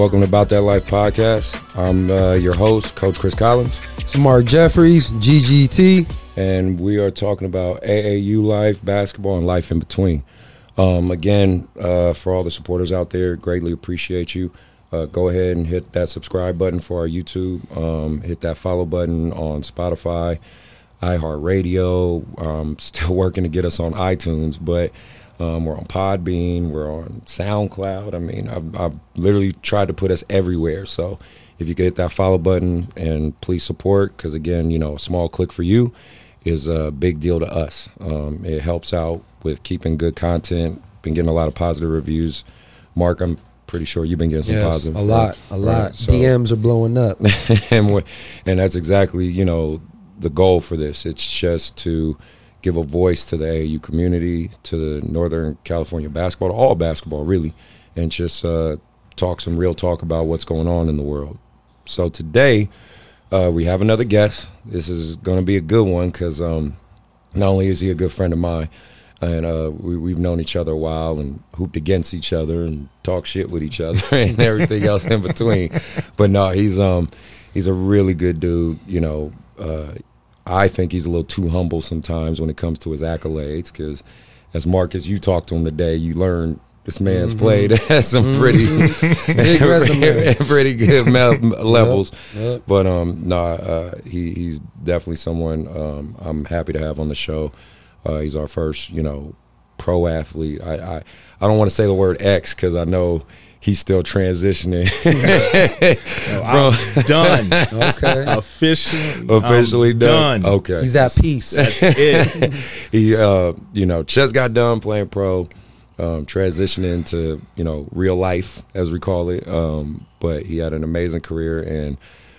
Welcome to About That Life podcast. I'm uh, your host, Coach Chris Collins. It's Mark Jeffries, GGT. And we are talking about AAU life, basketball, and life in between. Um, again, uh, for all the supporters out there, greatly appreciate you. Uh, go ahead and hit that subscribe button for our YouTube. Um, hit that follow button on Spotify, iHeartRadio. Um, still working to get us on iTunes, but um, we're on Podbean. We're on SoundCloud. I mean, I've, I've, literally tried to put us everywhere. So if you could hit that follow button and please support, because again, you know, a small click for you is a big deal to us. Um, it helps out with keeping good content. Been getting a lot of positive reviews. Mark, I'm pretty sure you've been getting some positive. yes, positive. A lot, a lot. So, DMs are blowing up, and and that's exactly you know the goal for this. It's just to give a voice to the AAU community, to the Northern California basketball, all basketball really, and just uh, talk some real talk about what's going on in the world. So today uh, we have another guest. This is going to be a good one because um, not only is he a good friend of mine, and uh, we, have known each other a while and hooped against each other and talked shit with each other and everything else in between. But no, he's um he's a really good dude. You know, uh, I think he's a little too humble sometimes when it comes to his accolades because, as Marcus, you talked to him today, you learned this man's mm-hmm. played at some pretty mm-hmm. pretty good levels. Yep, yep. But um, no, nah, uh, he he's definitely someone um, I'm happy to have on the show. Uh, he's our first, you know, pro athlete. I I, I don't want to say the word X because I know he's still transitioning. no, From done. okay. Officially. Officially done. done. Okay. He's at peace. That's it. he uh, you know, just got done playing pro, um, transitioning to, you know, real life as we call it. Um, but he had an amazing career and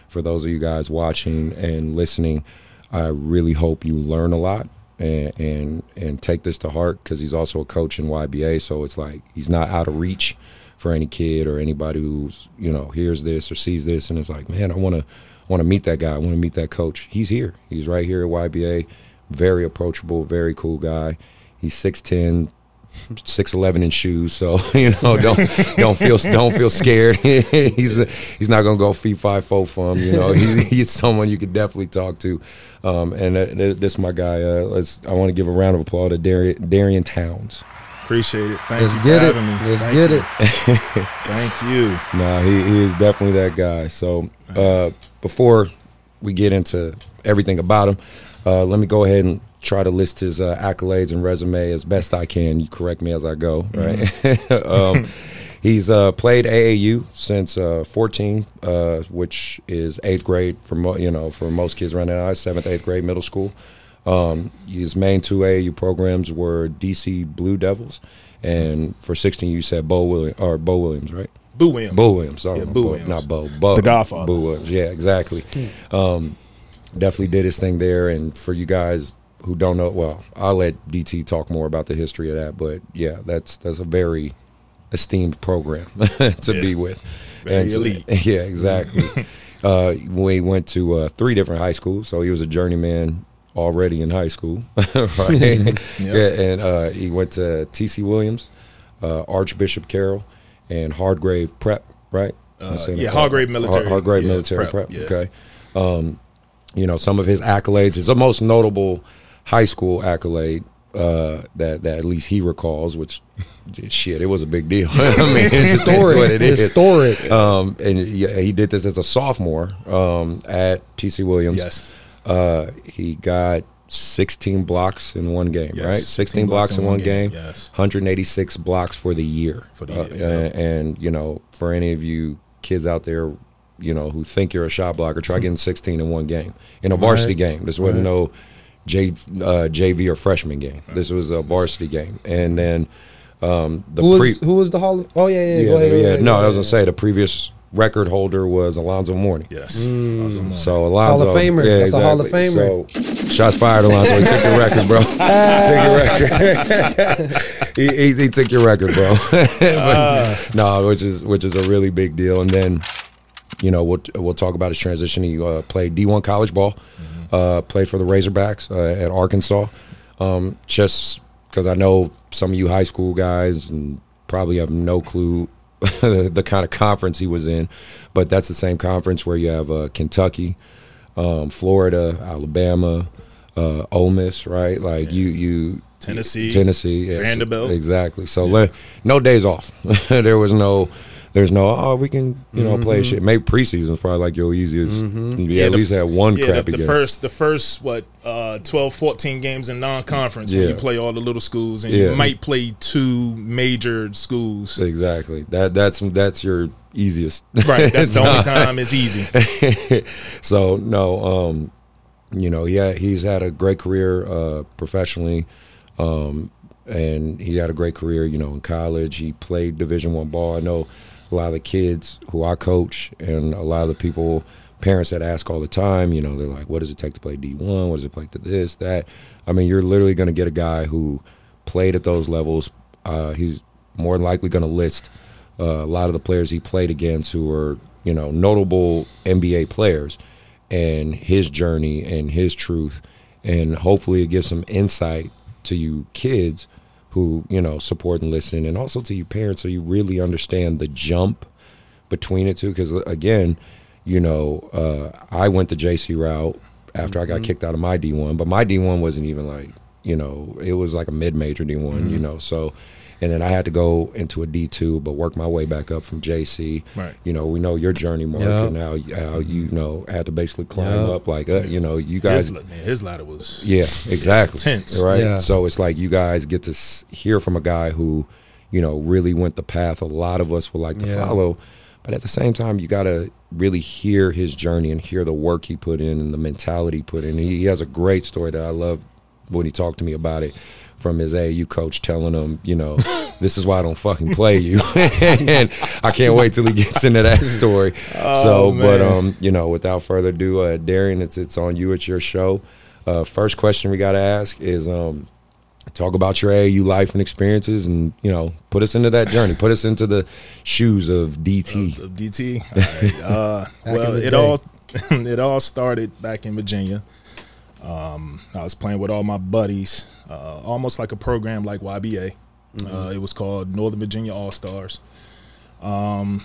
for those of you guys watching and listening, I really hope you learn a lot and and, and take this to heart because he's also a coach in YBA. So it's like he's not out of reach for any kid or anybody who's you know hears this or sees this and it's like, man, I want to want to meet that guy. I want to meet that coach. He's here. He's right here at YBA. Very approachable, very cool guy. He's six ten, six eleven in shoes, so you know don't don't feel don't feel scared. he's he's not gonna go feet five four from you know he, he's someone you could definitely talk to. Um, and uh, this is my guy. Uh, let's I want to give a round of applause to Darian, Darian Townes. Appreciate it. Thank Let's you get it. Let's Thank get you. it. Thank you. Nah, he, he is definitely that guy. So uh, before we get into everything about him, uh, let me go ahead and try to list his uh, accolades and resume as best I can. You correct me as I go, right? Mm-hmm. um, he's uh, played AAU since uh, 14, uh, which is eighth grade for mo- you know for most kids running out, seventh, eighth grade, middle school. Um, his main two AAU programs were DC Blue Devils, and for 16 you said Bo Williams or Bo Williams, right? Boo Williams. Bo Williams. Sorry, yeah, Boo Bo, Williams. not Bo. Bo. The Godfather. Boo Williams. Yeah, exactly. Um, definitely did his thing there. And for you guys who don't know, well, I'll let DT talk more about the history of that. But yeah, that's that's a very esteemed program to yeah. be with. Very and elite. yeah, exactly. uh, we went to uh, three different high schools, so he was a journeyman already in high school, right? yep. Yeah, and uh, he went to T.C. Williams, uh, Archbishop Carroll, and Hargrave Prep, right? Uh, yeah, Hargrave Military. Hargrave yeah, Military Prep. Prep. Okay. Um, you know, some of his accolades. His most notable high school accolade uh, that that at least he recalls, which shit, it was a big deal. I mean, it's historic. what it is. Historic. Um, and yeah, he did this as a sophomore um, at TC Williams. Yes. Uh, he got 16 blocks in one game, yes. right? 16 blocks, in one game. game. Yes. 186 blocks for the year. For the year. Uh, yeah. and, and, you know, for any of you kids out there, you know, who think you're a shot blocker, try getting 16 in one game in a varsity right. game. This wasn't right. no J, uh, JV or freshman game. This was a varsity game, and then um, the who pre- who was the Hall? Oh yeah, yeah. yeah, go ahead, yeah. ahead, no, I was gonna say the previous record holder was Alonzo Mourning. Yes. Mm. So Alonzo, Hall of Famer. Yeah, That's exactly. a Hall of Famer. So shots fired, Alonzo. He took your record, bro. took your record. he, he, he, took your record, bro. but, uh. No, which is which is a really big deal. And then, you know, we'll we'll talk about his transition. He uh, played D1 college ball. Mm-hmm. Uh, played for the Razorbacks uh, at Arkansas. Um, just because I know some of you high school guys and probably have no clue the kind of conference he was in, but that's the same conference where you have uh, Kentucky, um, Florida, Alabama, uh, Ole Miss, right? Like yeah. you, you Tennessee, Tennessee, yes, Vanderbilt, exactly. So yeah. no days off. there was no there's no oh we can you know mm-hmm. play shit. Maybe preseason's probably like your easiest. Mm-hmm. You yeah, at the, least have one yeah, crappy the, the first the first what uh, 12, 14 games in non-conference yeah. when you play all the little schools and yeah. you might play two major schools. Exactly. That that's that's your easiest. Right. That's the only time it's easy. so no, um, you know, yeah, he's had a great career uh, professionally. Um, and he had a great career, you know, in college. He played Division One ball. I know a lot of the kids who I coach and a lot of the people, parents that ask all the time, you know, they're like, what does it take to play D1? What does it take to this, that? I mean, you're literally going to get a guy who played at those levels. Uh, he's more than likely going to list uh, a lot of the players he played against who are, you know, notable NBA players and his journey and his truth. And hopefully it gives some insight to you kids who you know support and listen, and also to your parents, so you really understand the jump between the two. Because again, you know, uh, I went the JC route after mm-hmm. I got mm-hmm. kicked out of my D one, but my D one wasn't even like you know it was like a mid major D one, mm-hmm. you know, so and then I had to go into a D two, but work my way back up from JC. Right. You know, we know your journey, Mark, yep. and how, how you know had to basically climb yep. up. Like, uh, you know, you guys. His, man, his ladder was yeah, exactly tense, right? Yeah. So it's like you guys get to hear from a guy who, you know, really went the path a lot of us would like to yeah. follow. But at the same time, you got to really hear his journey and hear the work he put in and the mentality he put in. He, he has a great story that I love when he talked to me about it from his AAU coach telling him, you know, this is why I don't fucking play you. and I can't wait till he gets into that story. Oh, so, man. but um, you know, without further ado, uh, Darian, it's it's on you. It's your show. Uh, first question we got to ask is um, talk about your AAU life and experiences, and you know, put us into that journey. Put us into the shoes of DT. Of, of DT. Right. Uh, well, it day. all it all started back in Virginia. Um, I was playing with all my buddies uh, almost like a program like YBA. Mm-hmm. Uh, it was called Northern Virginia All Stars. Um,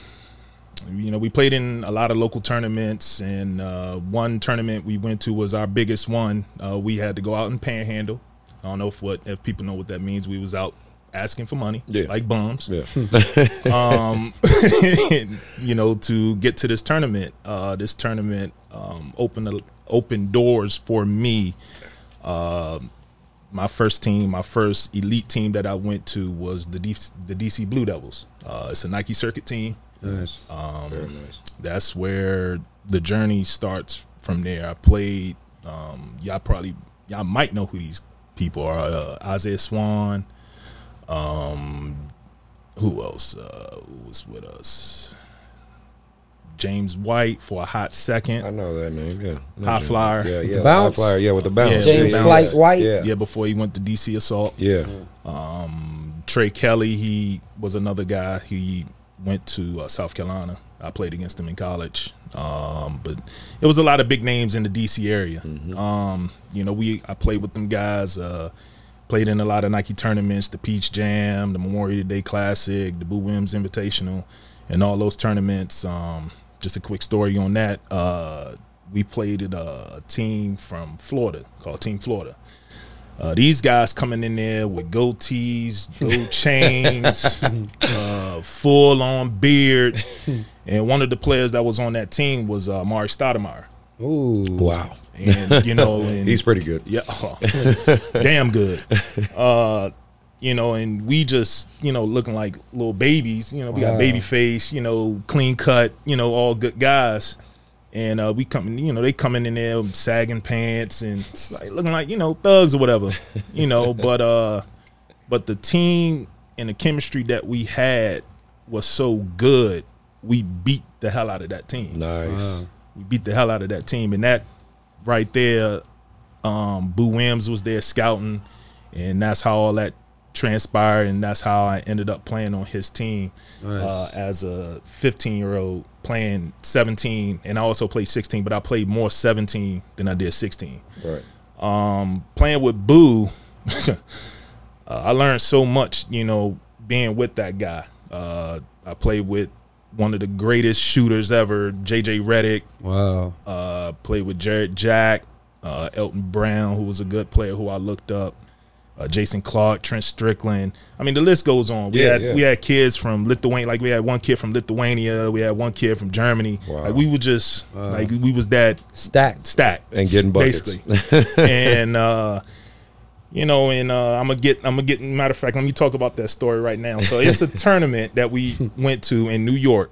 you know, we played in a lot of local tournaments, and uh, one tournament we went to was our biggest one. Uh, we had to go out and panhandle. I don't know if what if people know what that means. We was out asking for money, yeah. like bums. Yeah. um, you know, to get to this tournament. Uh, this tournament um, opened opened doors for me. Uh, my first team, my first elite team that I went to was the D- the DC Blue Devils. Uh, it's a Nike circuit team. Nice. Um, Very nice. That's where the journey starts from there. I played. Um, y'all probably y'all might know who these people are. Uh, Isaiah Swann. Um, who else uh, was with us? James White for a hot second. I know that name. Yeah, high James. flyer. Yeah, yeah. High flyer. Yeah, with the bounce. Yeah, James yeah, Flight White. Yeah. yeah, before he went to DC Assault. Yeah. Um, Tre Kelley. He was another guy. He went to uh, South Carolina. I played against him in college. Um, but it was a lot of big names in the DC area. Mm-hmm. Um, you know, we I played with them guys. Uh, played in a lot of Nike tournaments, the Peach Jam, the Memorial Day Classic, the Boo Williams Invitational, and all those tournaments. Um, just a quick story on that. Uh, we played at a team from Florida called Team Florida. Uh, these guys coming in there with goatees, gold chains, uh, full on beards, and one of the players that was on that team was uh, Amar'e Stoudemire. Ooh, wow! And you know, and, he's pretty good. Yeah, oh, damn good. Uh, you know, and we just, you know, looking like little babies. You know, we wow. got baby face, you know, clean cut, you know, all good guys. And uh, we coming, you know, they coming in there sagging pants and like, looking like, you know, thugs or whatever, you know. but uh, but the team and the chemistry that we had was so good. We beat the hell out of that team. Nice. Wow. We beat the hell out of that team, and that right there, um, Boo Wims was there scouting, and that's how all that transpired, and that's how I ended up playing on his team nice. uh, as a 15 year old, playing 17, and I also played 16, but I played more 17 than I did 16. Right. Um, playing with Boo, uh, I learned so much, you know, being with that guy. Uh, I played with one of the greatest shooters ever, JJ Redick. Wow. Uh, played with Jarrett Jack, uh, Elton Brown, who was a good player who I looked up. Uh, Jason Clark, Trent Strickland. I mean, the list goes on. We Yeah, had yeah. we had kids from Lithuania. Like we had one kid from Lithuania. We had one kid from Germany. Wow. Like we were just like we was that Stacked. stacked And getting buckets. basically. and uh, you know, and uh, I'm gonna get, I'm gonna get. Matter of fact, let me talk about that story right now. So it's a tournament that we went to in New York.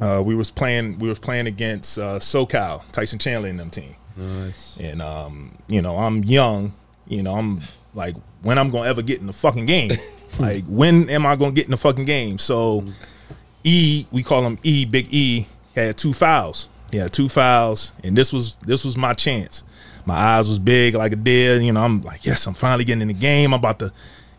Uh, we was playing, we were playing against uh, SoCal, Tyson Chandler and them team. Nice. And um, you know, I'm young. You know, I'm like, when I'm gonna ever get in the fucking game? like, when am I gonna get in the fucking game? So, E, we call him E, Big E, had two fouls. He had two fouls, and this was this was my chance. My eyes was big like a deer. You know, I'm like, yes, I'm finally getting in the game. I'm about to,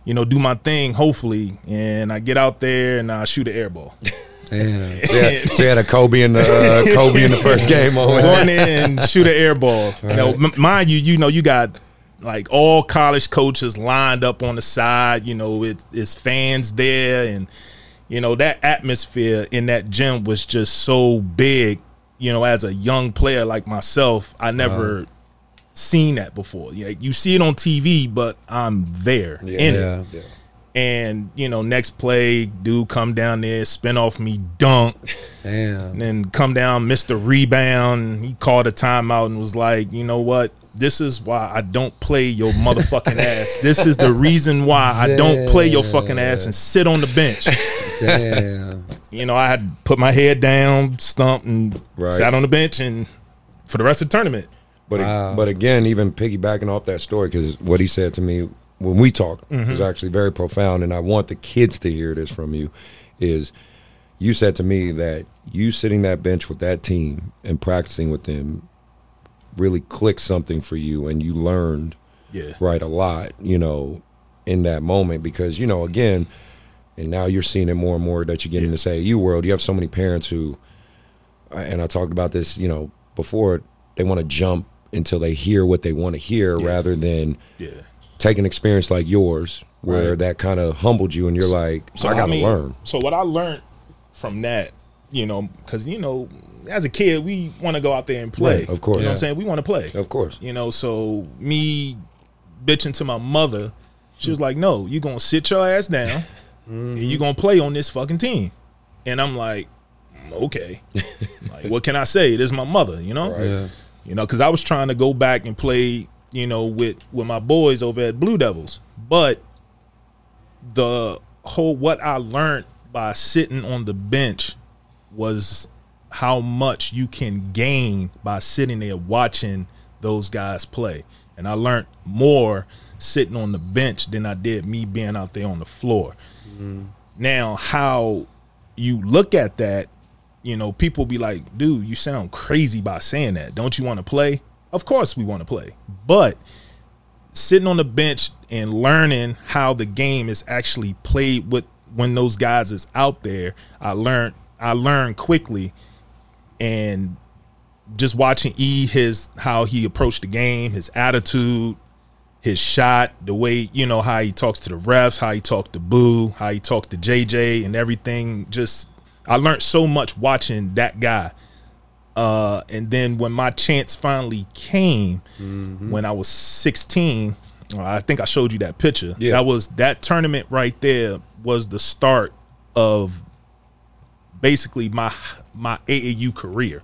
you know, do my thing. Hopefully, and I get out there and I shoot an air ball. Damn. So you had, so had a Kobe in the uh, Kobe in the first game moment. going in and shoot an air ball. Now, m- mind you, you know, you got like all college coaches lined up on the side. You know, it, it's fans there, and you know that atmosphere in that gym was just so big. You know, as a young player like myself, I never seen that before. You, know, you see it on TV, but I'm there Yeah. in Yeah. it. And you know, next play, dude come down there, spin off me, dunk Damn. and then come down, missed the rebound. He called a timeout and was like, you know what? This is why I don't play your motherfucking ass. This is the reason why I don't play your fucking ass and sit on the bench. Damn. You know, I had to put my head down, stumped, and Right. sat on the bench and for the rest of the tournament. But Wow. but again, even piggybacking off that story, because what he said to me when we talked Mm-hmm. was actually very profound, and I want the kids to hear this from you. Is you said to me that you sitting that bench with that team and practicing with them really clicked something for you, and you learned Yeah. right a lot, you know, in that moment because you know again, and now you're seeing it more and more that you get in this AAU world. You have so many parents who, uh, and I talked about this, you know, before they want to jump until they hear what they want to hear Yeah. rather than Yeah. take an experience like yours where Right. that kind of humbled you and you're like, so I got to mean, learn. So what I learned from that, you know, because you know, as a kid, we want to go out there and play. Right, of course. You know what I'm saying? We want to play. Of course. You know, so me bitching to my mother, she was like, "No, you're gonna sit your ass down and you're gonna play on this fucking team." And I'm like, "Okay, like what can I say? It is my mother, you know." Right. Yeah. You know, because I was trying to go back and play, you know, with with my boys over at Blue Devils, but the whole what I learned by sitting on the bench was how much you can gain by sitting there watching those guys play. And I learned more sitting on the bench than I did me being out there on the floor. Mm-hmm. Now, how you look at that, you know, people be like, dude, you sound crazy by saying that. Don't you want to play? Of course we want to play. But sitting on the bench and learning how the game is actually played with when those guys is out there, I learned I learned quickly and just watching E his how he approached the game, his attitude, his shot, the way, you know, how he talks to the refs, how he talked to Boo, how he talked to JJ and everything. Just I learned so much watching that guy. Uh, and then when my chance finally came, when I was 16, uh, I think I showed you that picture. Yeah. That was that tournament right there was the start of basically my my AAU career.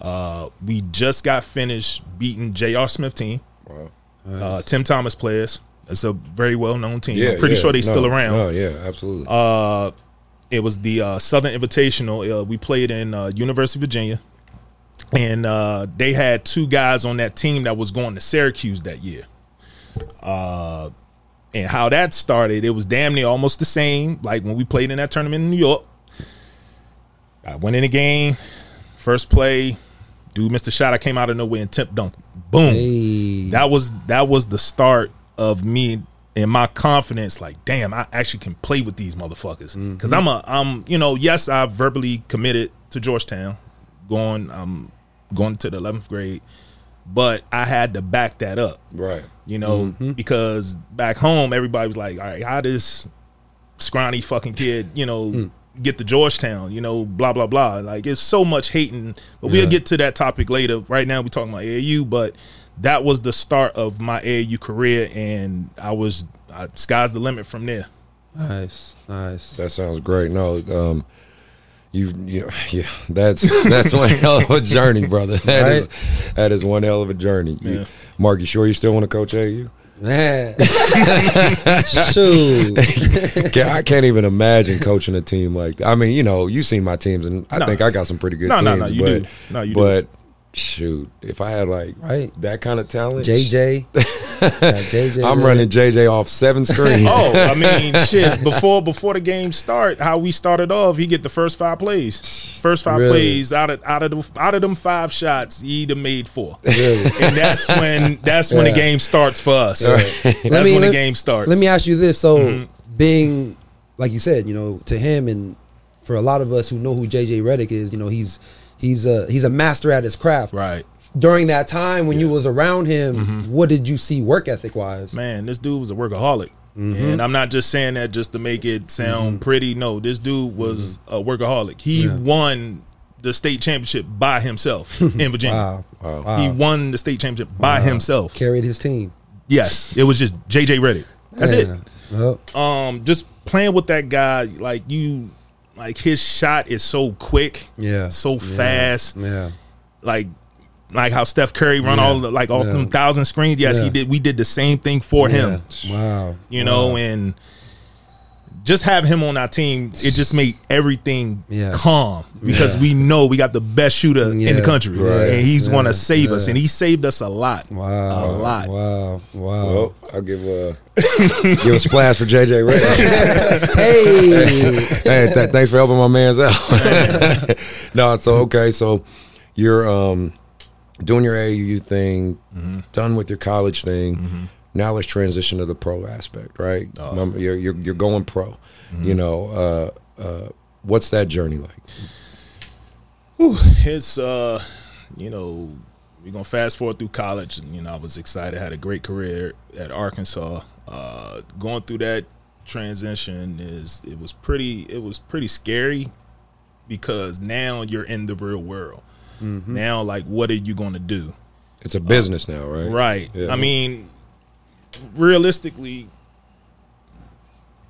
Uh, we just got finished beating J.R. Smith team, Wow. uh, Tim Thomas players. It's a very well known team. Yeah, I'm pretty yeah. sure they're No, still around. No, yeah, absolutely. Uh, it was the uh, Southern Invitational. Uh, we played in uh, University of Virginia, and uh, they had two guys on that team that was going to Syracuse that year. Uh, and how that started, it was damn near almost the same. Like when we played in that tournament in New York, I went in the game, first play, dude missed a shot. I came out of nowhere and tip dunk, boom. Hey. that was that was the start of me and my confidence. Like damn i actually can play with these motherfuckers. Mm-hmm. Because i'm a i'm you know yes i verbally committed to georgetown going i'm going to the 11th grade but i had to back that up. Right. you know mm-hmm. because back home everybody was like all right how this scrawny fucking kid you know hmm. Get to Georgetown, you know, blah blah blah. Like it's so much hating, but we'll get to that topic later. Right now, we're talking about AAU, but that was the start of my AAU career, and I was I, sky's the limit from there. Nice, nice. That sounds great. No, um, you, you, yeah, that's that's one hell of a journey, brother. That is that is one hell of a journey. You- Mark, you sure you still want to coach AU? Man, shoot. I can't even imagine coaching a team like that. I mean, you know, you seen my teams, and I No. think I got some pretty good No, teams. no, no, you but, do. No, you do. But shoot, if I had like Right. that kind of talent, JJ, JJ. I'm running JJ off seven screens. Oh, I mean, shit. Before before the game start, how we started off, he get the first five plays. First five Really? plays out of out of the, out of them five shots, he'd have made four. Really? And that's when that's when the game starts for us. That's Let me- when the game starts. Let me ask you this: so, Mm-hmm. being like you said, you know, to him and for a lot of us who know who JJ Redick is, you know, he's he's a he's a master at his craft. right. During that time when you was around him, Mm-hmm. what did you see work ethic wise? Man, this dude was a workaholic. Mm-hmm. And I'm not just saying that just to make it sound pretty. No, this dude was Mm-hmm. a workaholic. He won the state championship by himself in Virginia. Wow, Wow. wow. He won the state championship by himself. carried his team. Yes, it was just JJ Redick. That's Yeah. it. Well, Um, just playing with that guy, like you, like his shot is so quick, yeah, so fast, Yeah, like like how Steph Curry run Yeah. all the, like off Yeah. them thousand screens. Yes, he did. We did the same thing for him. Wow, You know, and just have him on our team, it just made everything Yeah. calm because Yeah. we know we got the best shooter in the country, Right. and he's Yeah. going to save us, and he saved us a lot, wow, a lot. Wow, wow. Well, I'll give a give a splash for JJ Redick. hey, hey, th- thanks for helping my man's out. no, so okay, so you're um doing your AAU thing, Mm-hmm. done with your college thing. Now let's transition to the pro aspect, right? Remember, you're, you're you're going pro. Mm-hmm. You know, uh, uh, what's that journey like? it's uh you know we're gonna fast forward through college and you know i was excited had a great career at arkansas uh going through that transition is it was pretty it was pretty scary because now you're in the real world now like what are you gonna do It's a business now, right? right Yeah. i mean realistically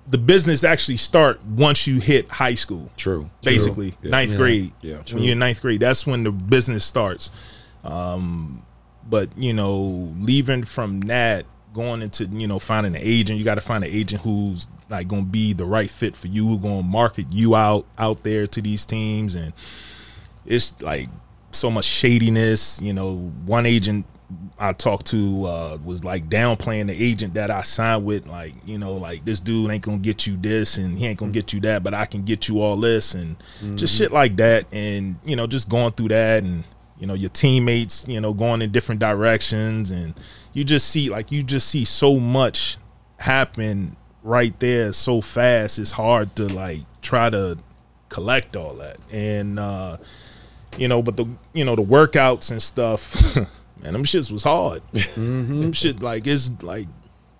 the business actually start once you hit high school True. basically True. Ninth Yeah. grade. Yeah. when you're in ninth grade, that's when the business starts. Um, but you know, leaving from that, going into you know finding an agent, you got to find an agent who's like going to be the right fit for you, who's going to market you out out there to these teams, and it's like so much shadiness. You know, one agent I talked to uh, was like downplaying the agent that I signed with, like you know, like this dude ain't gonna get you this and he ain't gonna get you that, but I can get you all this and just shit like that, and you know, just going through that and you know your teammates, you know, going in different directions, and you just see like you just see so much happen right there so fast. It's hard to like try to collect all that and. uh you know, but the you know the workouts and stuff, man, them shits was hard. Them shit like it's like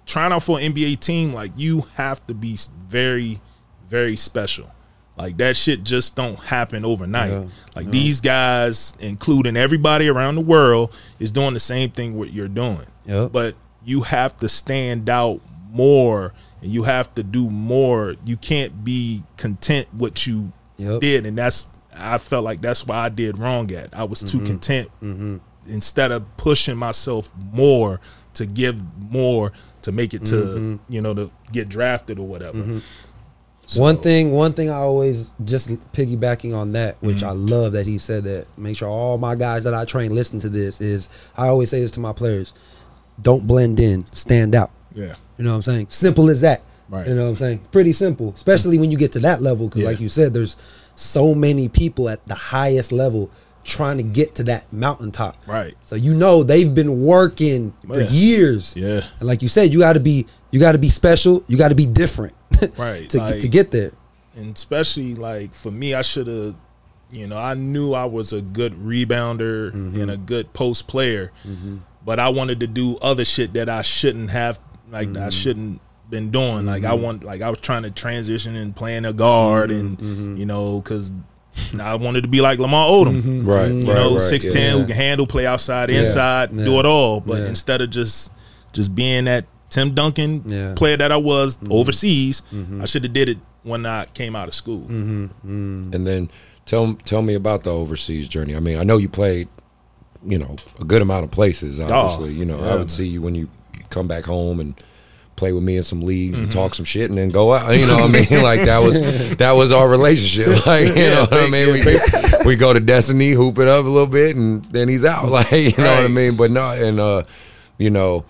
trying out for an NBA team. Like you have to be very, very special. Like that shit just don't happen overnight. Yeah. like these guys, including everybody around the world, is doing the same thing what you're doing. Yep. But you have to stand out more, and you have to do more. You can't be content what you Yep. did, and that's I felt like that's why I did wrong at. I was too Mm-hmm. content instead of pushing myself more to give more to make it to Mm-hmm. you know to get drafted or whatever. So- One thing, one thing I always just piggybacking on that, which Mm-hmm. I love that he said that. Make sure all my guys that I train listen to this. Is I always say this to my players: don't blend in, stand out. yeah, You know what I'm saying? Simple as that. Right. You know what I'm saying? Pretty simple, especially when you get to that level. Because, Yeah. like you said, there's so many people at the highest level trying to get to that mountaintop. Right. So you know they've been working for Yeah. years. Yeah. And like you said, you got to be you got to be special. You got to be different. Right, to like- to get there. and especially like for me, I should have, you know, I knew I was a good rebounder Mm-hmm. and a good post player, but I wanted to do other shit that I shouldn't have, like Mm-hmm. I shouldn't been doing. Like Mm-hmm. I want, like I was trying to transition and playing a guard, Mm-hmm. and you know, because I wanted to be like Lamar Odom. Mm-hmm. Right. You right, know, right, six yeah. ten Yeah. who can handle, play outside, Yeah. inside, Yeah. do it all. But Yeah. instead of just just being that Tim Duncan Yeah. Mm-hmm. player that I was overseas, I should have did it when I came out of school. Mm-hmm. And then tell tell me about the overseas journey. I mean, I know you played, you know, a good amount of places. Obviously, you know, yeah, I would man. see you when you come back home and play with me in some leagues Mm-hmm. and talk some shit and then go out. You know what I mean? Like that was that was our relationship. Like you know what I mean? We we go to Destiny, hoop it up a little bit, and then he's out. Like you know what I mean? But no, and uh, you know,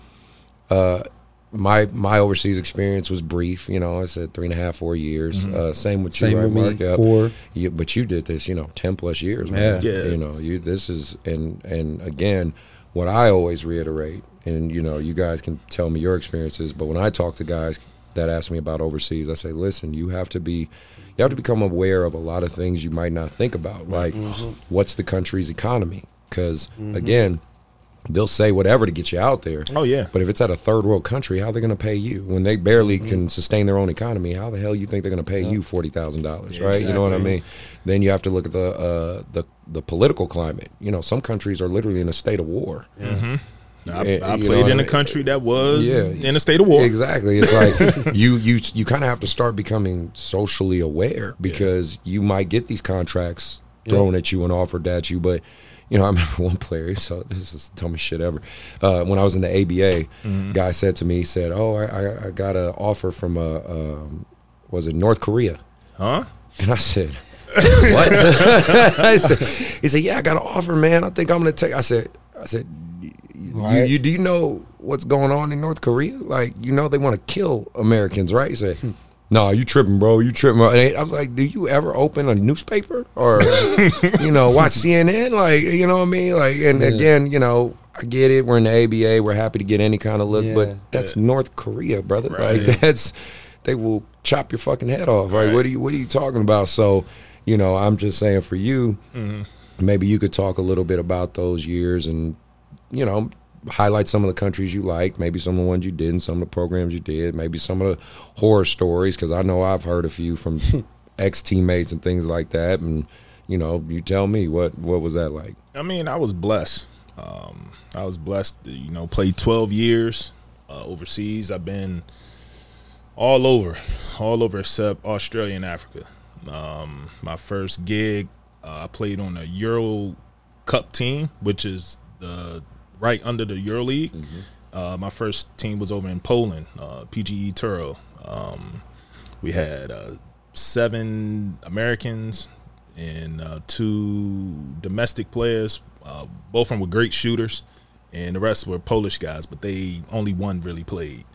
uh, my my overseas experience was brief. You know, I said three and a half, four years. Uh, same with you, Same right, with me, Mark? Four. You, but you did this, you know, ten plus years. Man. Yeah. Yeah. You know, you this is and and again, what I always reiterate, and you know, you guys can tell me your experiences. But when I talk to guys that ask me about overseas, I say, listen, you have to be. You have to become aware of a lot of things you might not think about, like mm-hmm. what's the country's economy? Because mm-hmm. again, they'll say whatever to get you out there. Oh yeah, But if it's at a third world country, how are they going to pay you when they barely mm-hmm. can sustain their own economy? How the hell you think they're going to pay you forty thousand dollars, right? You know what I mean? Then you have to look at the uh, the the political climate. You know, some countries are literally in a state of war. I, Eh, I played know, in a country that was Yeah. in a state of war. Exactly. It's like you you you kind of have to start becoming socially aware because you might get these contracts thrown at you and offered at you, but. You know, I remember one player. So this is the dumbest shit ever. Uh, when I was in the ABA, guy said to me, he said, "Oh, I, I, I got an offer from a um, was it North Korea?" Huh? And I said, "What?" I said, he said, "Yeah, I got an offer, man. I think I'm gonna take." I said, "I said, Right. you do you know what's going on in North Korea? Like, you know they want to kill Americans, right?" He said. No, you tripping, bro. You tripping. Bro. I was like, do you ever open a newspaper or, you know, watch CNN? Like, you know what I mean? Like, and Yeah. again, you know, I get it. We're in the ABA. We're happy to get any kind of look, Yeah. but that's North Korea, brother. Right. Like, that's they will chop your fucking head off. Right? Right. What are you What are you talking about? So, you know, I'm just saying for you, mm-hmm. maybe you could talk a little bit about those years and, you know, highlight some of the countries you liked, maybe some of the ones you didn't, some of the programs you did, maybe some of the horror stories because I know I've heard a few from ex teammates and things like that. And you know, you tell me what what was that like? I mean, I was blessed. Um, I was blessed. To, you know, played twelve years uh, overseas. I've been all over, all over except Australia and Africa. Um, my first gig, uh, I played on a Euro Cup team, which is the right under the Euro League. Uh, my first team was over in Poland, uh, PGE Turów. Um, we had uh, seven Americans and uh, two domestic players. Uh, both of them were great shooters, and the rest were Polish guys. But they only one really played.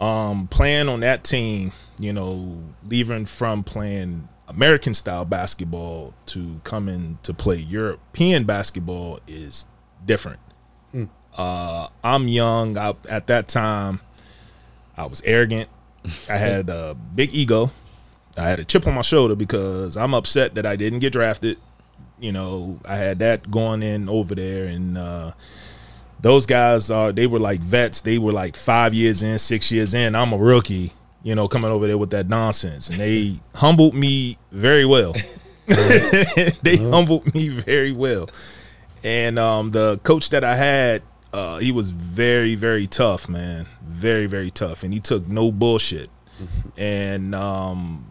Um, playing on that team, you know, leaving from playing American style basketball to coming to play European basketball is different. Uh, I'm young. I, at that time, I was arrogant. I had a big ego. I had a chip on my shoulder because I'm upset that I didn't get drafted. You know, I had that going in over there, and uh, those guys are they were like vets. They were like five years in, six years in. I'm a rookie. You know, coming over there with that nonsense, and they humbled me very well. they humbled me very well, and um, the coach that I had, uh, he was very, very tough, man, very, very tough, and he took no bullshit. and um,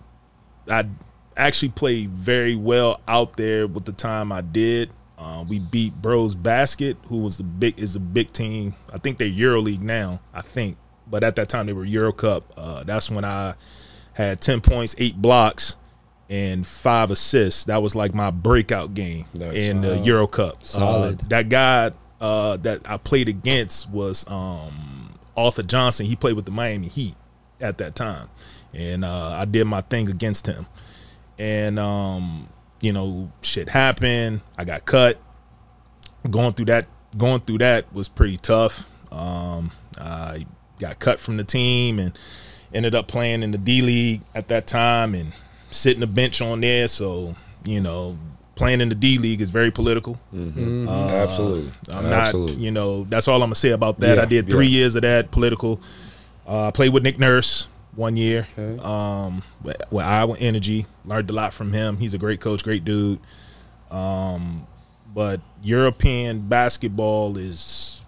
I actually played very well out there with the time I did. Uh, we beat Brose Basket, who was a big is a big team. I think they're EuroLeague now. I think, but at that time they were Euro Cup. Uh, that's when I had ten points, eight blocks, and five assists. That was like my breakout game Nice. in the Euro Cup. Solid. Uh, that guy uh, that I played against was um, Arthur Johnson. He played with the Miami Heat at that time, and uh, I did my thing against him. And um, you know, shit happened. I got cut. Going through that, going through that was pretty tough. Um, I got cut from the team and ended up playing in the D League at that time and sitting the bench on there. So you know, playing in the D League is very political. Absolutely, I'm absolutely. not, you know, that's all I'm gonna say about that. Yeah, I did three yeah. years of that political. Uh, played with Nick Nurse. one year. Um, with, with Iowa Energy, learned a lot from him. He's a great coach, great dude. Um, but European basketball is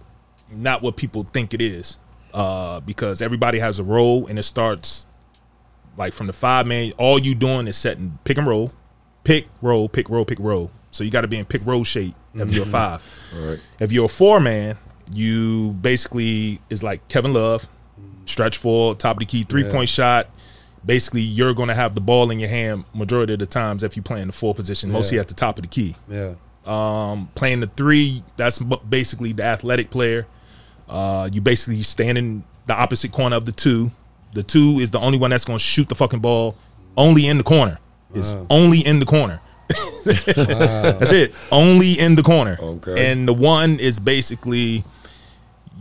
not what people think it is, uh, because everybody has a role, and it starts like from the five man. All you doing is setting pick and roll, pick roll, pick roll, pick roll. So you got to be in pick roll shape if you're a five. Right. If you're a four man, you basically is like Kevin Love, stretch four, top of the key, three point shot. Basically, you're going to have the ball in your hand majority of the times if you play in the four position, mostly Yeah. at the top of the key. Yeah. Um, playing the three, that's basically the athletic player. Uh, you basically stand in the opposite corner of the two. The two is the only one that's going to shoot the fucking ball only in the corner. It's only in the corner. That's it. Only in the corner. Okay. And the one is basically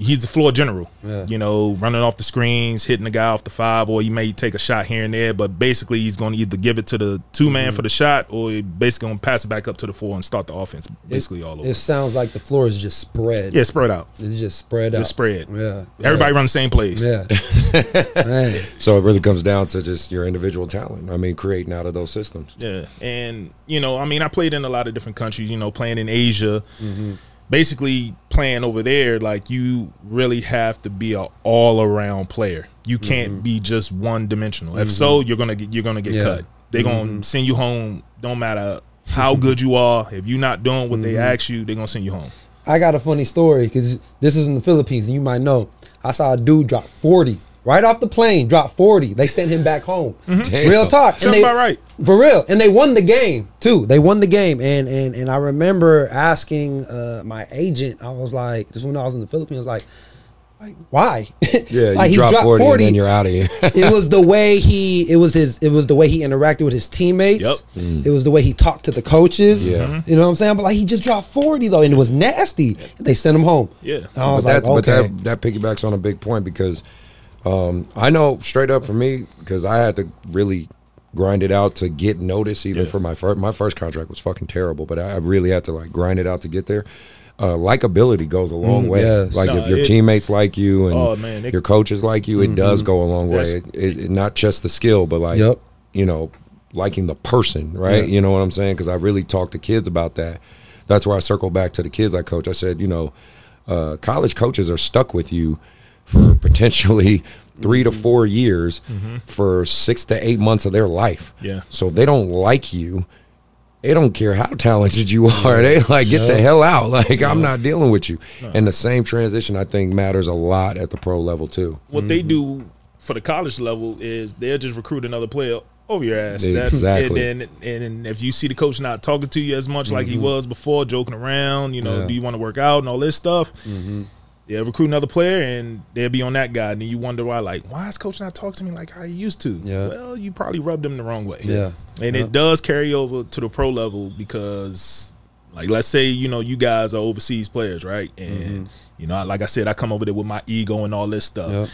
he's the floor general. Yeah. You know, running off the screens, hitting the guy off the five, or he may take a shot here and there. But basically, he's going to either give it to the two man mm-hmm. for the shot, or he basically going to pass it back up to the four and start the offense. Basically, all over. It sounds like the floor is just spread. yeah, spread out. It's just spread out. Just spread. Yeah. Everybody run the same plays. Yeah. So it really comes down to just your individual talent. I mean, creating out of those systems. Yeah, and you know, I mean, I played in a lot of different countries. You know, playing in Asia, mm-hmm. Basically playing over there. Like you really have to be a all around player. You can't mm-hmm. be just one dimensional. If so, mm-hmm. you're gonna get you're gonna get Yeah. cut. They're gonna mm-hmm. send you home. Don't matter how good you are. If you're not doing what they ask you, they're gonna send you home. I got a funny story because this is in the Philippines, and you might know. I saw a dude drop forty right off the plane. dropped forty. They sent him back home. Damn. Real talk. Sounds they, about right. For real, and they won the game too. They won the game, and and and I remember asking uh, my agent. I was like, this when I was in the Philippines. I was like, like why? Yeah, like you drop dropped 40, and then you're out of here. it was the way he it was his it was the way he interacted with his teammates. Yep. It was the way he talked to the coaches. Yeah. Mhm. You know what I'm saying? But like he just dropped 40 though, and it was nasty. And they sent him home. Yeah. And I was but like, that's, but okay. that that piggybacks on a big point because um, I know straight up for me because I had to really grind it out to get notice even Yeah. for my first my first contract was fucking terrible but I I really had to like grind it out to get there. Uh, likability goes a long way. yes. Like No, if your it- teammates like you and Oh, man, it- your coaches like you, it does go a long way. That's- it, it- not just the skill, but like Yep. you know, liking the person, right? Yeah. You know what I'm saying? Because I really talk to kids about that. That's where I circle back to the kids I coach. I said, you know, uh, college coaches are stuck with you for potentially three to four years mm-hmm. for six to eight months of their life. Yeah. So if they don't like you, they don't care how talented you are. They like get the hell out. Like I'm not dealing with you. And the same transition I think matters a lot at the pro level too. What they mm-hmm. do for the college level is they'll just recruit another player over your ass. Exactly. and then and if you see the coach not talking to you as much like he mm-hmm. was before, joking around, you know, Mm-hmm. Yeah. do you want to work out and all this stuff? They'll recruit another player and they'll be on that guy, and then you wonder why, like, why is coach not talking to me like I used to? Yeah. Well, you probably rubbed him the wrong way. Yeah. and Yeah. it does carry over to the pro level because, like, let's say you know you guys are overseas players, right? And Mm-hmm. you know, like I said, I come over there with my ego and all this stuff Yep.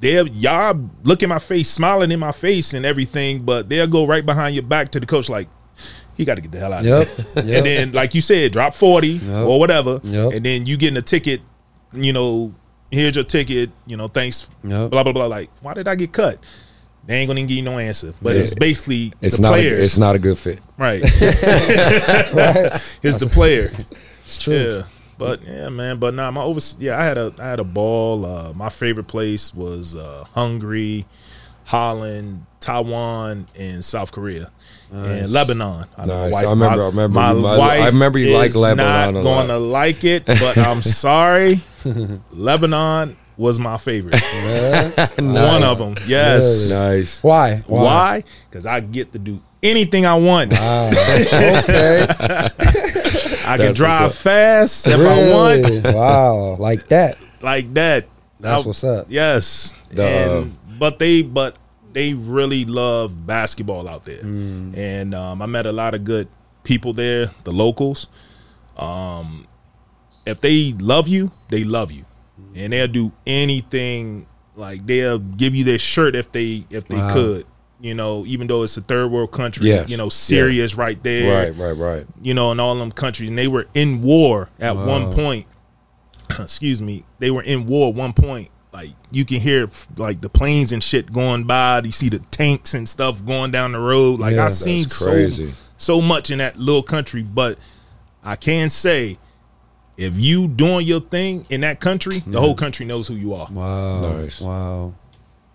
they'll y'all look in my face, smiling in my face and everything, but they'll go right behind your back to the coach like he got to get the hell out Yep. of here. Yep. And then, like you said, drop forty Yep. or whatever, and then you getting a ticket. You know, here's your ticket. You know, thanks. Yep. Blah blah blah. Like, why did I get cut? They ain't gonna give you no answer. But Yeah. it's basically It's the not. players, A, it's not a good fit. right? right. it's the player. It's true. Yeah. But yeah, man. But nah, my over. Yeah, I had a I had a ball. Uh, my favorite place was uh, Hungary, Holland, Taiwan, and South Korea, and Lebanon. I know my Nice. wife- I remember- My, I remember my you- my- wife I remember you liked is Lebanon Not a going to like it, but I'm sorry. Lebanon was my favorite. One of them. Yes. Nice. Why? Why? Because I get to do anything I want. Wow. okay. I can That's drive fast if I want. Wow. Like that. like that. That's I- what's up. Yes, The- and, but they but they really love basketball out there, Mm. and um, I met a lot of good people there, the locals. Um, if they love you, they love you, and they'll do anything. Like they'll give you their shirt if they if they Wow. could. You know, even though it's a third world country, Yes. you know, Syria is right there Right. Right. Right. you know, in all them countries, and they were in war at Wow. one point. excuse me, they were in war at one point like you can hear like the planes and shit going by. You see the tanks and stuff going down the road. Like Yeah. I seen That's so so much in that little country, but I can say if you doing your thing in that country, the whole country knows who you are. Wow. Nice. Wow.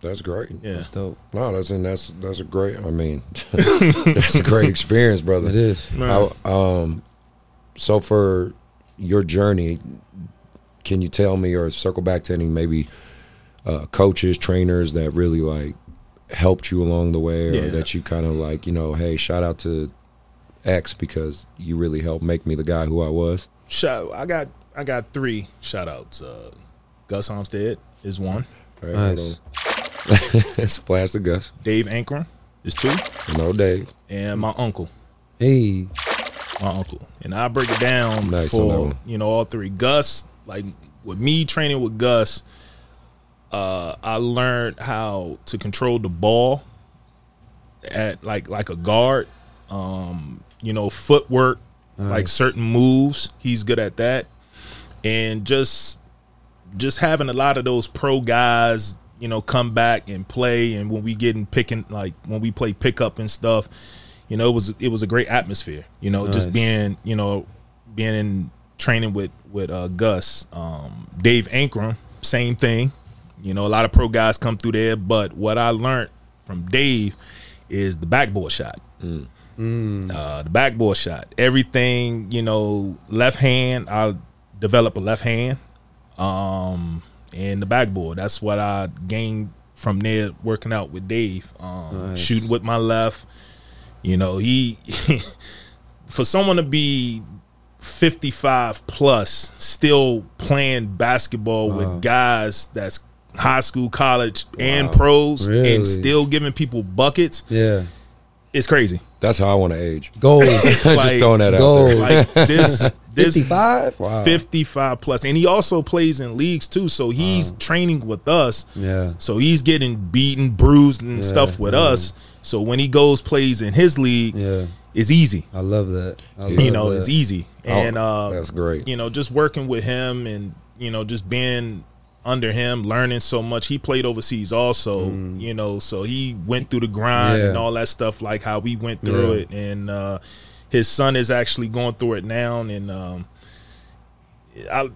That's great. Yeah. That's dope. No, that's and that's that's a great. I mean, that's a great experience, brother. It is. Man. How, um, so for your journey, can you tell me or circle back to any maybe uh, coaches, trainers that really like helped you along the way, or Yeah. that you kind of like, you know, hey, shout out to X because you really helped make me the guy who I was. Shout I got I got three shout outs. Uh, Gus Homestead is one. Right, Nice. it's Flash the Gus, Dave Ankrum is two. no Dave. And my uncle. Hey. my uncle. And I break it down Nice for you know all three. Gus, like with me training with Gus, uh, I learned how to control the ball at like like a guard. Um, you know, footwork, like certain moves. He's good at that, and just just having a lot of those pro guys, you know, come back and play. And when we getting picking, like when we play pickup and stuff, you know, it was it was a great atmosphere. You know, just being you know being in training with with uh, Gus, um, Dave Ankrum, same thing. You know, a lot of pro guys come through there, but what I learned from Dave is the backboard shot. Uh, the backboard shot, everything. You know, left hand. I develop a left hand um and the backboard that's what i gained from there working out with dave um Nice. shooting with my left you know he for someone to be 55 plus still playing basketball with guys that's high school college and pros Really? and still giving people buckets Yeah. it's crazy That's how I want to age. Gold. Just Like, throwing that out gold. there. like this this 55? Wow. 55 plus and he also plays in leagues too so he's training with us Yeah. so he's getting beaten bruised and Yeah, stuff with yeah. us so when he goes plays in his league Yeah. it's easy I love that. I You love you know that. it's easy and uh That's great. you know just working with him and you know just being under him learning so much he played overseas also you know so he went through the grind Mm. Yeah. and all that stuff like how we went through Yeah. it and uh his son is actually going through it now and um i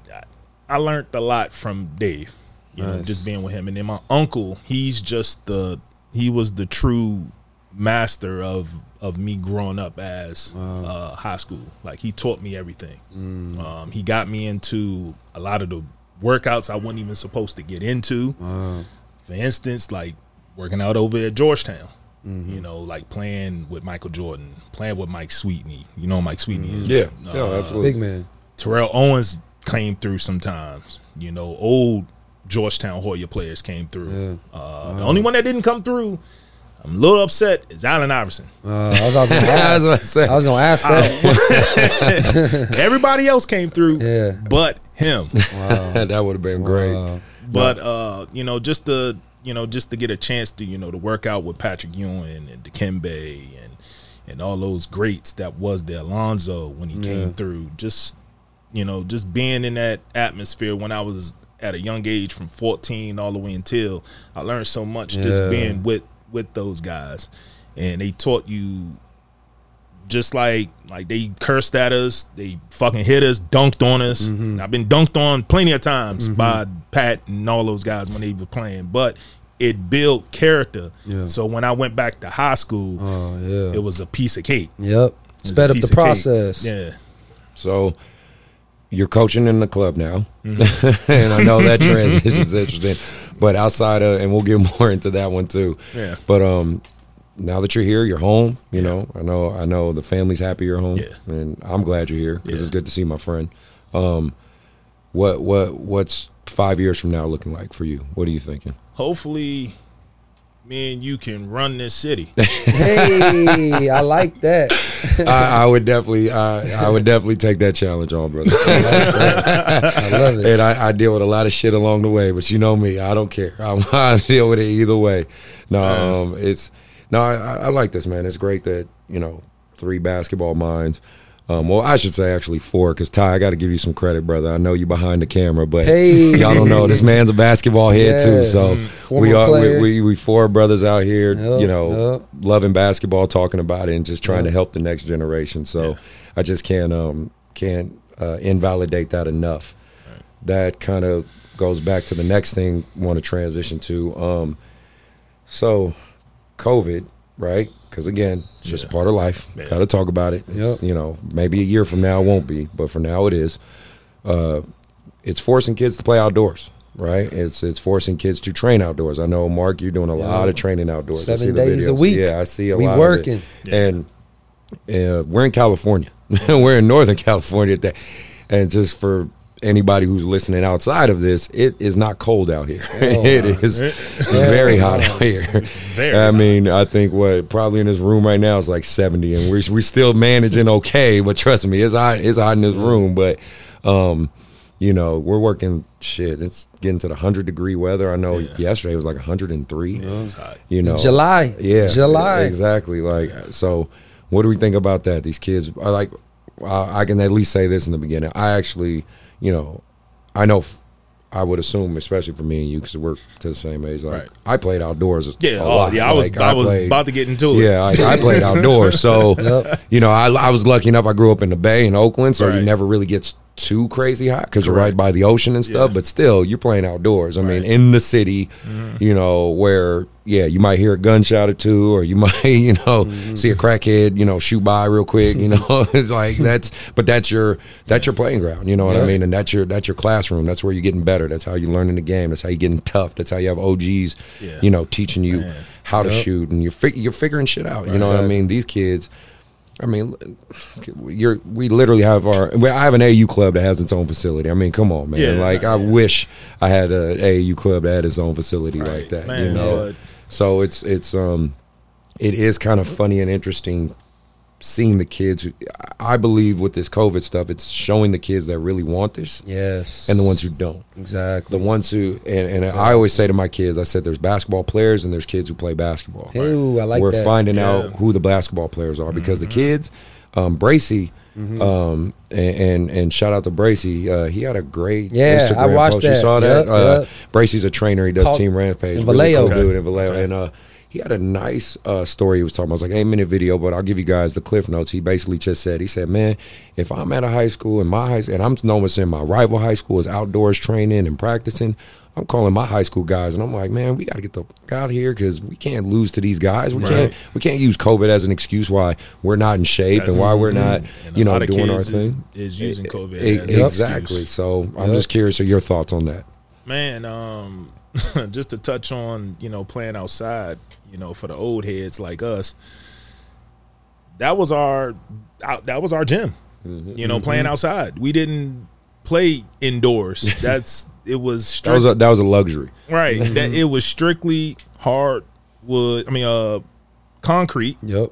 i learned a lot from dave you know just being with him and then my uncle he's just the he was the true master of of me growing up as uh, high school. Like he taught me everything. Mm. Um, he got me into a lot of the workouts I wasn't even supposed to get into. Wow. For instance, like working out over at Georgetown. Mm-hmm. You know, like playing with Michael Jordan, playing with Mike Sweetney. You know, Mike Sweetney is Yeah, yeah, Uh, absolutely. Big man. Terrell Owens came through sometimes. You know, old Georgetown Hoya players came through. Yeah. Uh, The only one that didn't come through, I'm a little upset, is Allen Iverson. Uh, I was, I was gonna ask, was about to say. I was gonna ask that. Everybody else came through, Yeah. but him. Wow. that would have been great. But uh, you know, just to you know, just to get a chance to you know to work out with Patrick Ewing and Dikembe and and all those greats that was the Alonzo when he Yeah. came through. Just you know, just being in that atmosphere when I was at a young age, from 14 all the way until I learned so much Yeah. just being with with those guys, and they taught you just like like they cursed at us, they fucking hit us, dunked on us. Mm-hmm. I've been dunked on plenty of times by Pat and all those guys when they were playing, but it built character. Yeah. So when I went back to high school, Oh yeah. it was a piece of cake. Yep. It was Sped up the of cake. process. Yeah. So you're coaching in the club now, Mm-hmm. and I know that transition is interesting. But outside of, and we'll get more into that one too. Yeah. But um, now that you're here, you're home. You know, I know, I know the family's happy you're home, Yeah. and I'm glad you're here because Yeah. it's good to see my friend. Um, what what what's five years from now looking like for you? What are you thinking? Hopefully me and you can run this city. Hey, I like that. I, I would definitely, I, I would definitely take that challenge on, brother. I love it. and I, I deal with a lot of shit along the way, but you know me, I don't care. I'm, I deal with it either way. No, um, it's no, I, I like this, man. It's great that you know three basketball minds Um, well, I should say actually four, because Ty, I got to give you some credit, brother. I know you behind the camera, but Hey. y'all don't know this man's a basketball head too. So Former we are we, we we four brothers out here, Yep, you know, yep. loving basketball, talking about it, and just trying to help the next generation. So I just can't um can't uh, invalidate that enough. That kind of goes back to the next thing I want to transition to. Um, so COVID, right? Because again, it's just Yeah. part of life. Yeah. Got to talk about it. Yep. You know, maybe a year from now it won't be, but for now it is. Uh, it's forcing kids to play outdoors, right? It's it's forcing kids to train outdoors. I know, Mark, you're doing a lot of training outdoors. I Seven see the days a week. Yeah, I see a We lot working. of it. We're working, and uh, we're in California. we're in Northern California. at that- And just for anybody who's listening outside of this, it is not cold out here. it is very hot out here. Very I hot. mean, I think what probably in this room right now is like 70, and we're we still managing okay. But trust me, it's hot. It's hot in this room. But um, you know, we're working shit. It's getting to the hundred degree weather. I know Yeah. yesterday it was like 103. It's hot. You know, It's July. yeah, July. exactly. Like so, what do we think about that? These kids, are like. I I can at least say this in the beginning. I actually, you know, I know. f- I would assume, especially for me and you, because we're to the same age. Like Right. I played outdoors. Yeah, a oh, lot. yeah. I was Like, I, was played- about to get into it. yeah, I, I played outdoors. So, Yep. you know, I, I was lucky enough. I grew up in the Bay in Oakland, so Right. you never really gets too crazy hot because you're right by the ocean and stuff. Yeah. But still, you're playing outdoors. I mean, Right. Mm-hmm. in the city, you know, where yeah, you might hear a gunshot or two, or you might, you know, Mm-hmm. see a crackhead, you know, shoot by real quick. You know, It's like that's, but that's your that's your playing ground. You know what I mean? And that's your that's your classroom. That's where you're getting better. That's how you're learning the game. That's how you're getting tough. That's how you have OGs, Yeah. you know, teaching you Man. how to shoot, and you're fig- you're figuring shit out. You know what I mean? These kids. I mean, you're we literally have our. well, I have an AU club that has its own facility. I mean, come on, man. Yeah, like I yeah. wish I had a AAU club that had its own facility like that. Man, you know, so it's it's um, it is kind of funny and interesting seeing the kids. Who, I believe with this COVID stuff, it's showing the kids that really want this Yes. and the ones who don't. exactly. The ones who and, and I always say to my kids, I said, "There's basketball players and there's kids who play basketball." Ooh, I like we're that. finding Yeah. out who the basketball players are because Mm-hmm. the kids, um, Bracy, um, and, and and shout out to Bracy. Uh, he had a great Yeah, Instagram I watched post. You that. saw that? Yep, uh. Bracy's a trainer. He does Called- Team Rampage. in Really Vallejo. cool Okay. dude in Vallejo. Okay. And uh, he had a nice uh, story he was talking about. It was like eight minute video, but I'll give you guys the cliff notes. He basically just said, he said, man, if I'm at a high school and my high and I'm noticing my rival high school is outdoors training and practicing, I'm calling my high school guys and I'm like, man, we got to get the fuck out of here because we can't lose to these guys. We Right. can't we can't use COVID as an excuse why we're not in shape and why we're not, And you know, doing our kids thing. Is, is using COVID as an exactly. So I'm just curious of your thoughts on that. Man, um, just to touch on, you know, playing outside, you know, for the old heads like us, that was our that was our gym. Mm-hmm. You know, playing outside. We didn't play indoors. That's it was That was a, that was a luxury. right. That it was strictly hardwood. I mean, uh, concrete Yep.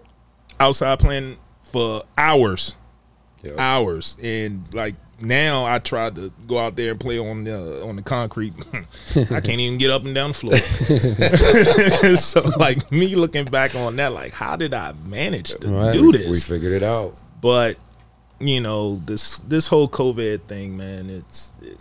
outside playing for hours Yep. hours and like now I tried to go out there and play on the on the concrete. I can't even get up and down the floor. so like me looking back on that, like how did I manage to Right. do this? We figured it out. But you know this this whole COVID thing, man. It's it,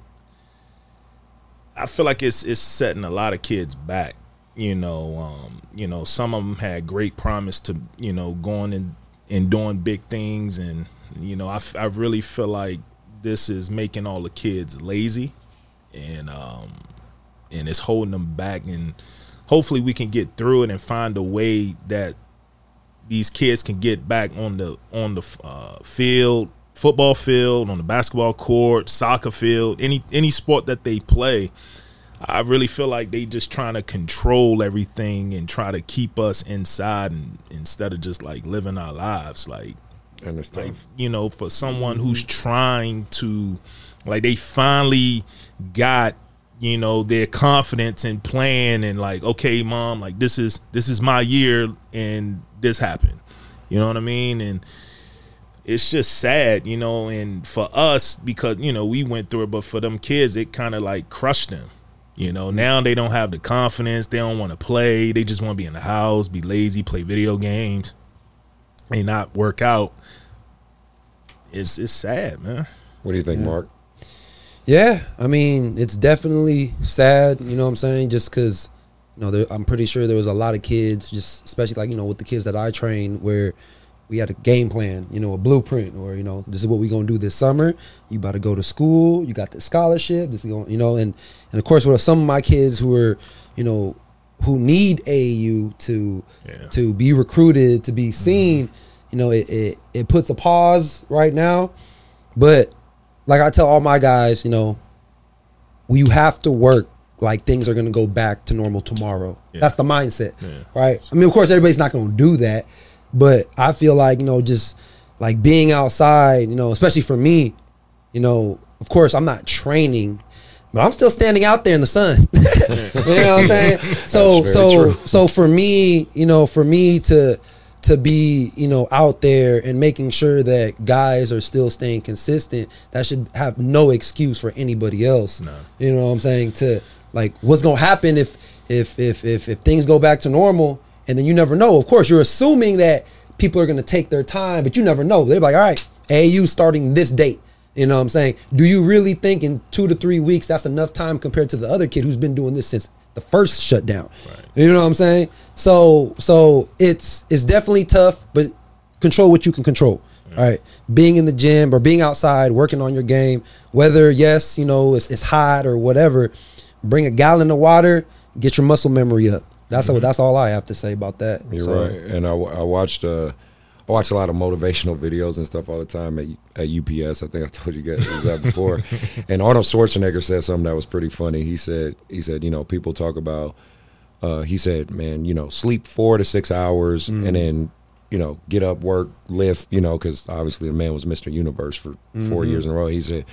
I feel like it's it's setting a lot of kids back. You know, um, you know, some of them had great promise to you know going and and doing big things, and you know, I, I really feel like this is making all the kids lazy, and um, and it's holding them back. And hopefully, we can get through it and find a way that these kids can get back on the on the uh, field, football field, on the basketball court, soccer field, any any sport that they play. I really feel like they just trying to control everything and try to keep us inside and instead of just like living our lives like And it's like tough. you know for someone who's trying to like they finally got you know their confidence and plan and like okay mom like this is this is my year and this happened. You know what i mean? And it's just sad you know and for us because you know we went through it but for them kids it kind of like crushed them. You know now they don't have the confidence. They don't want to play. They just want to be in the house be lazy play video games and not work out it's it's sad, man. What do you think, Mark? Yeah, I mean, it's definitely sad. You know what I'm saying? Just because, you know, there, I'm pretty sure there was a lot of kids, just especially like you know with the kids that I train, where we had a game plan, you know, a blueprint, or you know, this is what we're gonna do this summer. You about to go to school. You got the scholarship. This is going, you know, and and of course, with some of my kids who are, you know, who need AAU to Yeah. to be recruited to be seen, you know, it, it it puts a pause right now, but like I tell all my guys, you know, you have to work like things are going to go back to normal tomorrow. Yeah. That's the mindset, Yeah. right? I mean, of course, everybody's not going to do that, but I feel like you know, just like being outside, you know, especially for me, you know, of course, I'm not training. But I'm still standing out there in the sun. you know what I'm saying? So so true. so for me, you know, for me to to be, you know, out there and making sure that guys are still staying consistent, that should have no excuse for anybody else. No. You know what I'm saying? To like what's gonna happen if if if if if things go back to normal and then you never know. Of course, you're assuming that people are gonna take their time, but you never know. They're like, all right, AU starting this date. You know what I'm saying? Do you really think in two to three weeks that's enough time compared to the other kid who's been doing this since the first shutdown? You know what I'm saying? So so it's it's definitely tough, but control what you can control. All right. Being in the gym or being outside, working on your game, whether yes, you know, it's, it's hot or whatever, bring a gallon of water, get your muscle memory up. That's all, that's all I have to say about that. You're So, right. And I, I watched uh, I watch a lot of motivational videos and stuff all the time at, at UPS. I think I told you guys that before. and Arnold Schwarzenegger said something that was pretty funny. He said he said you know people talk about. Uh, he said, man, you know, sleep four to six hours and then you know get up, work, lift. You know, because obviously the man was Mr. Universe for 4 years in a row. He said,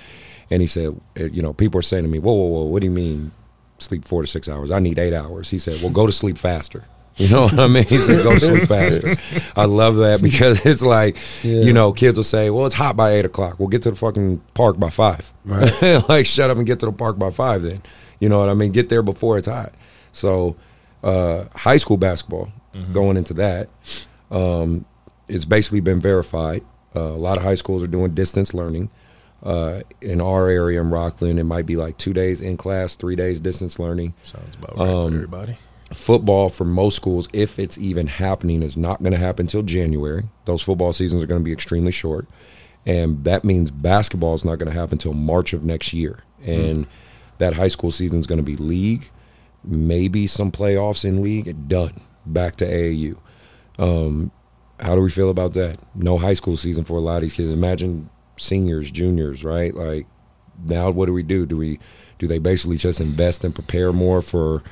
and he said, uh, you know, people are saying to me, whoa, whoa, whoa, what do you mean? sleep four to six hours. I need eight hours. He said, well, go to sleep faster. You know what I mean? He said, go sleep faster. I love that because it's like, Yeah. you know, kids will say, well, it's hot by eight o'clock. We'll get to the fucking park by five. Right. like, shut up and get to the park by five then. You know what I mean? Get there before it's hot. So, uh, high school basketball, going into that, um, it's basically been verified. Uh, a lot of high schools are doing distance learning. Uh, in our area in Rocklin, it might be like two days in class, three days distance learning. Sounds about right Um, for everybody. Football for most schools, if it's even happening, is not going to happen until January. Those football seasons are going to be extremely short, and that means basketball is not going to happen until March of next year. And that high school season is going to be league, maybe some playoffs in league, done. Back to AAU. Um, how do we feel about that? No high school season for a lot of these kids. Imagine seniors, juniors, right? Like now, what do we do? Do we do they basically just invest and prepare more for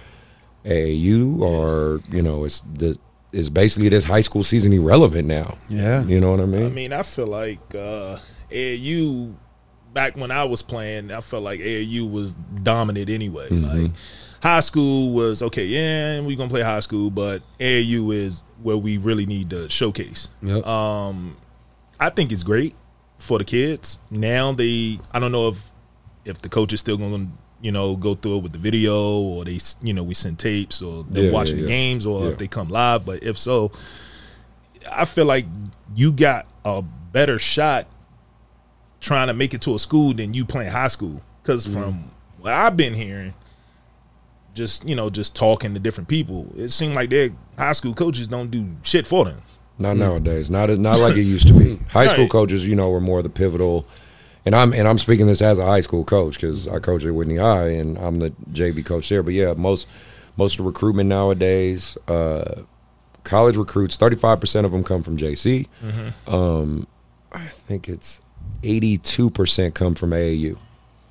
AAU, or you know, is the is basically this high school season irrelevant now? Yeah. You know what I mean? I mean, I feel like uh, AAU back when I was playing, I felt like AAU was dominant anyway. Like high school was okay, yeah, we gonna play high school, but AAU is where we really need to showcase. Yep. Um, I think it's great for the kids. Now they, I don't know if if the coach is still going to, you know, go through it with the video or they, you know, we send tapes or they're Yeah, watching yeah, the yeah. games or Yeah. if they come live. But if so, I feel like you got a better shot trying to make it to a school than you playing high school. Because Mm-hmm. from what I've been hearing, just you know, just talking to different people, it seemed like their high school coaches don't do shit for them. Not nowadays. Not not like it used to be. High school coaches, you know, were more the pivotal. And I'm and I'm speaking this as a high school coach because I coach at Whitney High and I'm the JV coach there. But yeah, most most of the recruitment nowadays, uh, college recruits, 35 percent of them come from JC. Um, I think it's 82 percent come from AAU.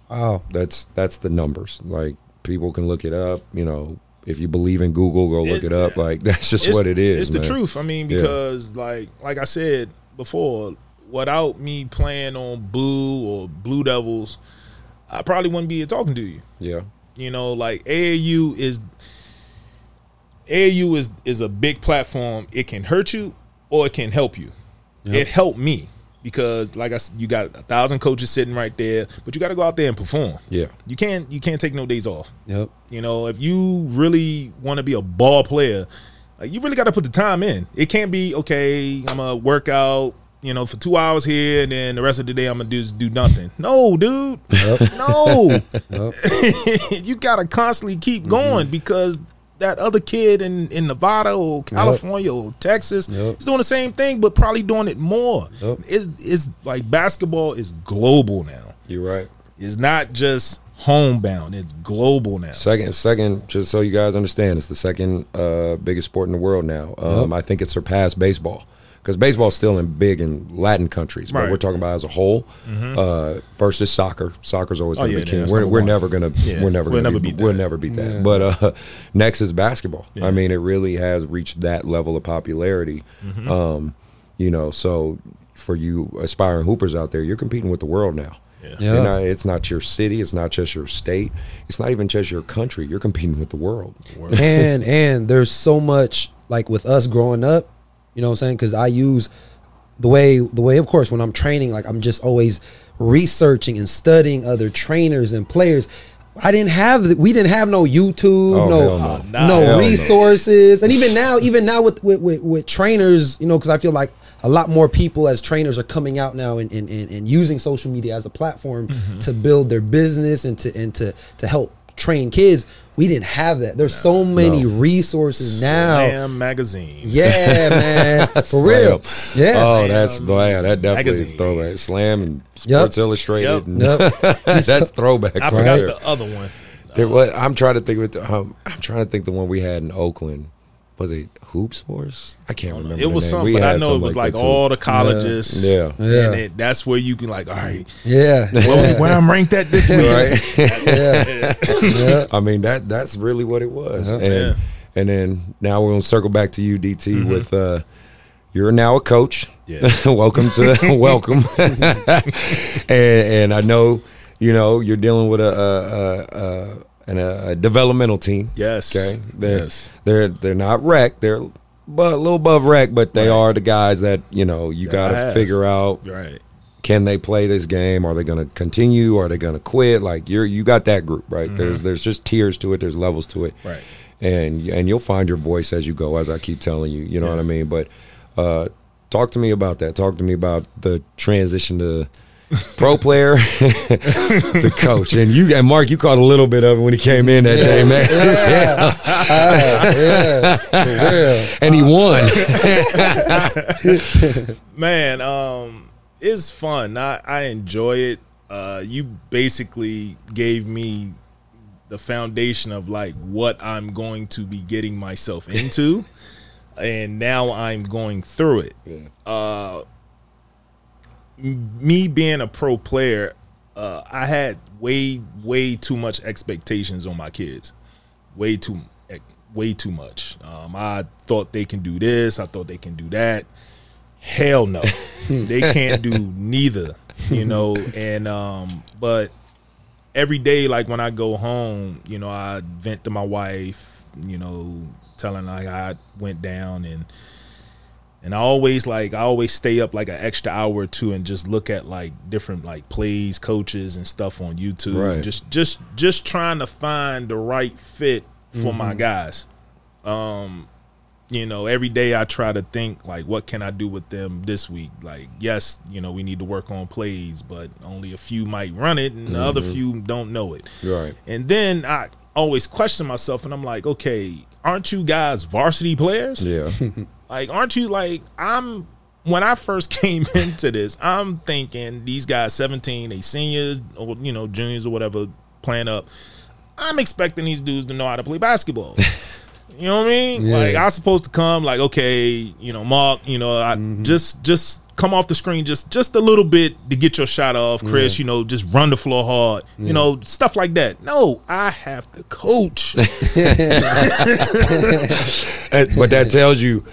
Oh, That's that's the numbers. Like people can look it up. You know, if you believe in Google, go look It- it, up. Like that's just what it is. It's the truth. I mean, Yeah. because like like I said before, without me playing on Boo or Blue Devils, I probably wouldn't be here talking to you. Yeah. You know, like AAU is AAU is is a big platform. It can hurt you or it can help you. It helped me because, like I said, you got a thousand coaches sitting right there, but you got to go out there and perform. Yeah. You can't you can't take no days off. Yep. You know, if you really want to be a ball player, like you really got to put the time in. It can't be okay. I'm a workout. You know, for two hours here, and then the rest of the day I'm gonna do do nothing. No, dude, no. you gotta constantly keep Mm-hmm. going because that other kid in in Nevada or California or Texas Yep. is doing the same thing, but probably doing it more. Yep. It's it's like basketball is global now. You're right. It's not just homebound; it's global now. Second, second, just so you guys understand, it's the second uh, biggest sport in the world now. Um, I think it surpassed baseball because baseball's still in big in Latin countries, but Right. Mm-hmm. we're talking about as a whole. Uh, first is soccer. Soccer's always Oh, going to yeah, be king. that's We're, we're never gonna Yeah, we're never we'll gonna never be, beat we'll that. never beat that. Yeah. But uh, next is basketball. Yeah. I mean, it really has reached that level of popularity. Mm-hmm. Um, you know, so for you aspiring hoopers out there, you're competing with the world now. Yeah. Yeah. Not- it's not your city. It's not just your state. It's not even just your country. You're competing with the world. and and there's so much like with us growing up you know what i'm saying because i use the way the way of course when i'm training like i'm just always researching and studying other trainers and players i didn't have we didn't have no youtube Oh, no no. Nah. no Hell no. resources and even now even now with with, with, with trainers you know because i feel like a lot more people as trainers are coming out now and, and, and, and using social media as a platform Mm-hmm. to build their business and to and to to help train kids we didn't have that there's so many No. resources now Slam magazine. yeah man for real Slam. yeah Oh, that's yeah, that definitely is throwback. Slam and Sports Illustrated. Yep. and- Yep. that's throwback. I forgot there. the other one. There was- I'm trying to think of it. Um, I'm trying to think the one we had in Oakland. Was it Hoops Wars? I can't remember. It was the name. something, We but I know it was like, that, too. all the colleges. Yeah. Yeah. And it, that's where you can like, all right, yeah well, where I'm ranked at this week. right. yeah yeah I mean that that's really what it was. Yeah. And Yeah. and then now we're gonna circle back to you, DT, Mm-hmm. with uh you're now a coach. Yeah. welcome to welcome. and and I know, you know, you're dealing with a a, a, a, an, a developmental team. Yes. Okay. They're Yes. they're they're not wrecked. They're but a little above wreck, but they Right. are the guys that, you know, you gotta figure out Right. can they play this game? Are they going to continue? Are they going to quit? Like you're you got that group, right? Mm-hmm. There's there's just tiers to it. There's levels to it, Right. And and you'll find your voice as you go, as I keep telling you. You know Yeah. what I mean? But uh, talk to me about that. Talk to me about the transition to pro player to coach. And you and Mark, you caught a little bit of it when he came in that day, man. yeah for real and he won. Man, um, it's fun. I, I enjoy it. Uh, you basically gave me the foundation of like what I'm going to be getting myself into, and now I'm going through it. Uh, m- me being a pro player, uh, I had way way too much expectations on my kids. Way too way too much. Um, I thought they can do this. I thought they can do that. Hell no, they can't do neither. You know, and um, but every day, like when I go home, you know, I vent to my wife. You know, telling like I went down and and I always like I always stay up like an extra hour or two and just look at like different like plays, coaches and stuff on YouTube. Right. Just just just trying to find the right fit for my guys. Um you know, every day I try to think like what can I do with them this week? Like yes, you know, we need to work on plays, but only a few might run it and the other few don't know it. right. And then I always question myself and I'm like, okay, aren't you guys varsity players? Yeah. Like, aren't you like I'm when I first came into this, I'm thinking these guys 17, they seniors or you know, juniors or whatever, playing up. I'm expecting these dudes to know how to play basketball. You know what I mean? Yeah. Like I was supposed to come like, okay, you know, Mark, you know, I mm-hmm. just just come off the screen just just a little bit to get your shot off, Chris, you know, just run the floor hard. You know, stuff like that. No, I have to coach. But that tells you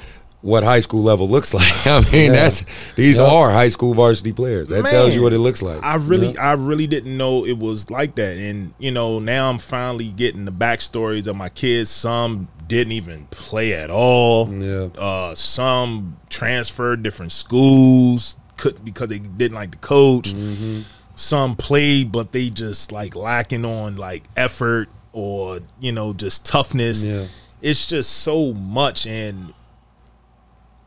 what high school level looks like. I mean, that's these Yeah. are high school varsity players. That tells you what it looks like. I really, I really didn't know it was like that, and you know, now I'm finally getting the backstories of my kids. Some didn't even play at all. Yeah. Uh, some transferred different schools could because they didn't like the coach. Some played, but they just like lacking on like effort or you know just toughness. Yeah. It's just so much, and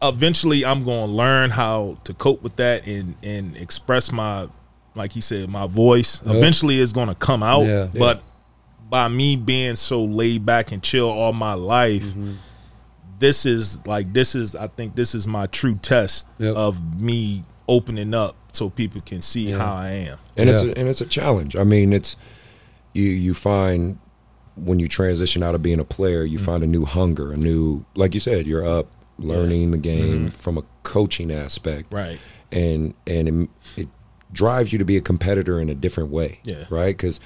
eventually I'm going to learn how to cope with that and and express my like he said my voice. Yep. Eventually it's going to come out, Yeah. but by me being so laid back and chill all my life, Mm-hmm. this is like this is I think this is my true test Yep. of me opening up so people can see Yeah. how I am. and it's a, and it's a challenge. I mean, it's you you find when you transition out of being a player, you Mm-hmm. find a new hunger, a new like you said, you're up learning the game Mm-hmm. from a coaching aspect, Right. and and it, it drives you to be a competitor in a different way, Yeah. right? Because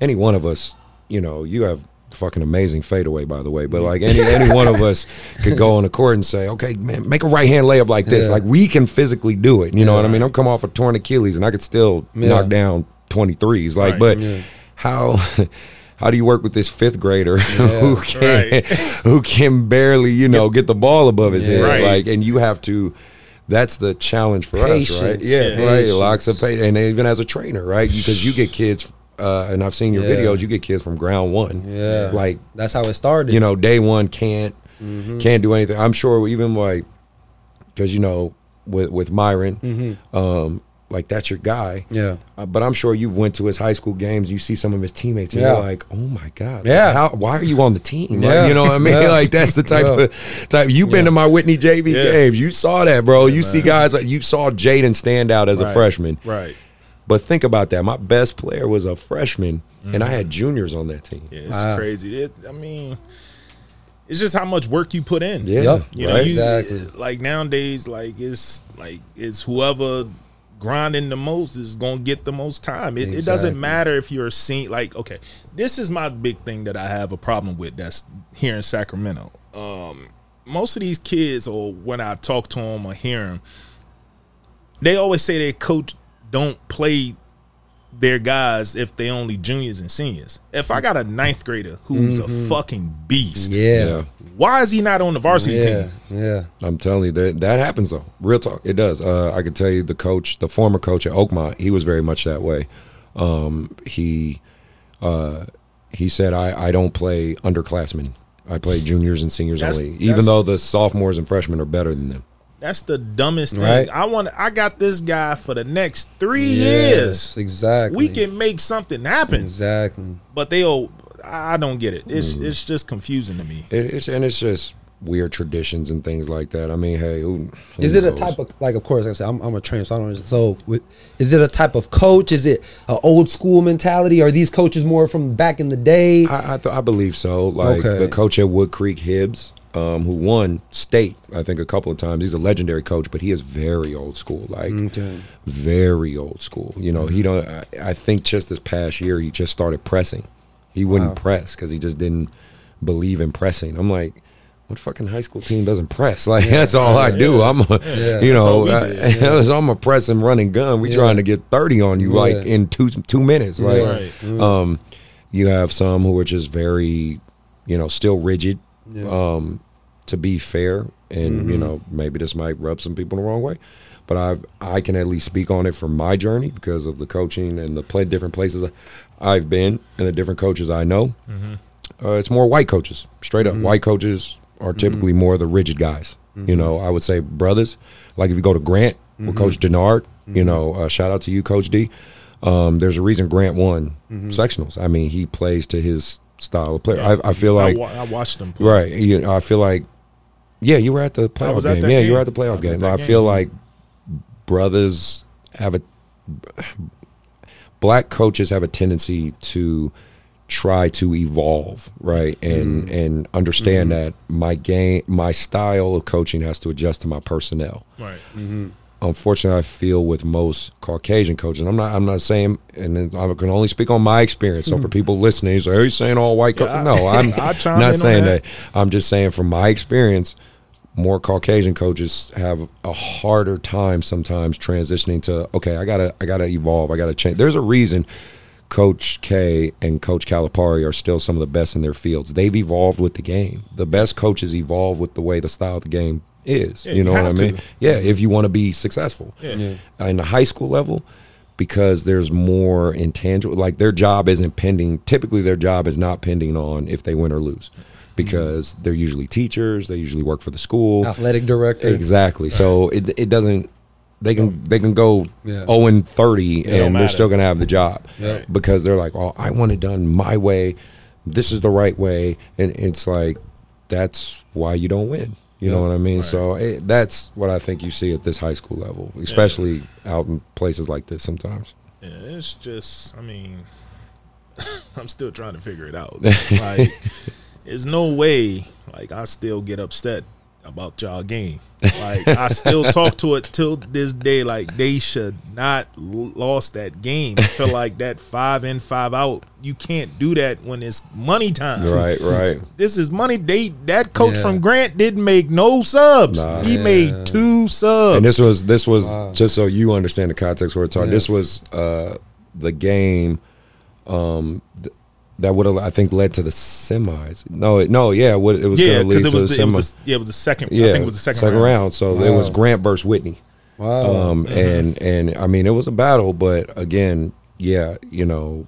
any one of us, you know, you have fucking amazing fadeaway, by the way. But like any any one of us could go on the court and say, okay, man, make a right hand layup like this. Yeah. Like we can physically do it. You know Yeah. what I mean? I'm coming off a torn Achilles and I could still Yeah. knock down 23s. Like, Right. but Yeah. how? How do you work with this fifth grader who can Right. who can barely, you know, get the ball above his Yeah. head? Right. Like, and you have to. That's the challenge for us, right? Yeah, Yeah. right. Patience. Locks of patience, and even as a trainer, right? Because you get kids, uh, and I've seen your Yeah. videos. You get kids from ground one, Yeah. like That's how it started. you know, day one can't Mm-hmm. can't do anything. I'm sure even like because you know with with Myron, Mm-hmm. um, like that's your guy. Yeah. Uh, but I'm sure you went to his high school games. You see some of his teammates, and Yeah. you're like, "Oh my god, Yeah. How, why are you on the team? Like, Yeah. you know what I mean? Yeah. Like that's the type Yeah. of type. You've been Yeah. to my Whitney JV Yeah. games. You saw that, bro. you see guys like you saw Jaden stand out as a freshman. Right. But think about that. My best player was a freshman, and I had juniors on that team. Yeah, it's Wow. crazy. It, I mean, it's just how much work you put in. Yeah, Yep. You know, right? you, Exactly. like nowadays, like it's like it's whoever grinding the most is gonna get the most time. It, it doesn't matter if you're a scene like okay, this is my big thing that I have a problem with. That's here in Sacramento. Um, most of these kids, or when I talk to them or hear them, they always say their coach don't play their guys if they only juniors and seniors. If I got a ninth grader who's a fucking beast, Yeah. Yeah. why is he not on the varsity Yeah. team? Yeah. I'm telling you that that happens though. Real talk, it does. Uh, I can tell you the coach, the former coach at Oakmont, he was very much that way. Um, he uh, he said, "I I don't play underclassmen. I play juniors and seniors That's- only, that's- even though the sophomores and freshmen are better than them." That's the dumbest thing. Right. I want. I got this guy for the next three Yes, years. Exactly. We can make something happen, Exactly. but they. Oh, I don't get it. It's Mm. it's just confusing to me. It's and it's just weird traditions and things like that. I mean, hey, who, who Is it a type of like? Of course, like I said, I'm, I'm a trainer, so I don't. So, with, is it a type of coach? Is it an old school mentality? Are these coaches more from back in the day? I I, th- I believe so. Like Okay. the coach at Wood Creek Hibbs, um, who won state, I think a couple of times. He's a legendary coach, but he is very old school. Like Okay. very old school. You know, he don't. I, I think just this past year he just started pressing. He wouldn't Wow. press because he just didn't believe in pressing. I'm like. What fucking high school team doesn't press? Like that's all I do. I'm, a, Yeah. you know, I, I'm a press and running gun. We Yeah. trying to get thirty on you like in two two minutes. Like, Right. um, you have some who are just very, you know, still rigid. Yeah. Um, to be fair, and you know, maybe this might rub some people the wrong way, but I've I can at least speak on it from my journey because of the coaching and the play different places I've been and the different coaches I know. Uh, it's more white coaches, straight up. White coaches are typically more the rigid guys. You know, I would say brothers. Like if you go to Grant with Coach Denard, you know, uh, shout out to you, Coach D. Um, there's a reason Grant won sectionals. I mean, he plays to his style of play. I, I feel like I, wa- I watched them. Play. Right. You know, I feel like, yeah, you were at the playoff was at game. Yeah, you were at the playoff was at game. that I game. feel like brothers have a, black coaches have a tendency to try to evolve, right, and Mm-hmm. and understand that my game, my style of coaching has to adjust to my personnel Right. Unfortunately, I feel with most Caucasian coaches, and I'm not, I'm not saying, and I can only speak on my experience. So for hmm. people listening, say, "Are you saying all white coaches?" I- no, I'm I chime in not saying that. that. I'm just saying from my experience, more Caucasian coaches have a harder time sometimes transitioning to, okay, I gotta, I gotta evolve, I gotta change. There's a reason. Coach K and Coach Calipari are still some of the best in their fields. They've evolved with the game. The best coaches evolve with the way the style of the game is. Yeah, you you know what I mean? to. Yeah, if you want to be successful. Yeah. Uh, In the high school level, because there's more intangible, like their job isn't pending. Typically, their job is not pending on if they win or lose. because they're usually teachers. They usually work for the school. Athletic director. Exactly. So it it doesn't. They can they can go Yeah. zero and thirty, don't and they're matter. still gonna have the job Yeah. because they're like, oh, I want it done my way. This is the right way, and it's like that's why you don't win. You know what I mean? So it, that's what I think you see at this high school level, especially out in places like this. Sometimes. Yeah, it's just, I mean, I'm still trying to figure it out. Like, there's no way, like, I still get upset about y'all game. Like, I still talk to it till this day. Like, they should not l- lost that game. I feel like that five in, five out. You can't do that when it's money time. Right. Right. This is money. They that coach Yeah. from Grant didn't make no subs. Nah. he Yeah. made two subs. and this was this was Wow. just so you understand the context where we're talking. Yeah. This was uh, the game um, th- that would have I think led to the semis. No, it, no, yeah, it, would, it was yeah, going to lead because to it was the the, it semis. was the, yeah, it was the second. yeah, I think it was the second, round. So it was Grant versus Whitney. Wow. Um, and and I mean it was a battle, but again, yeah, you know,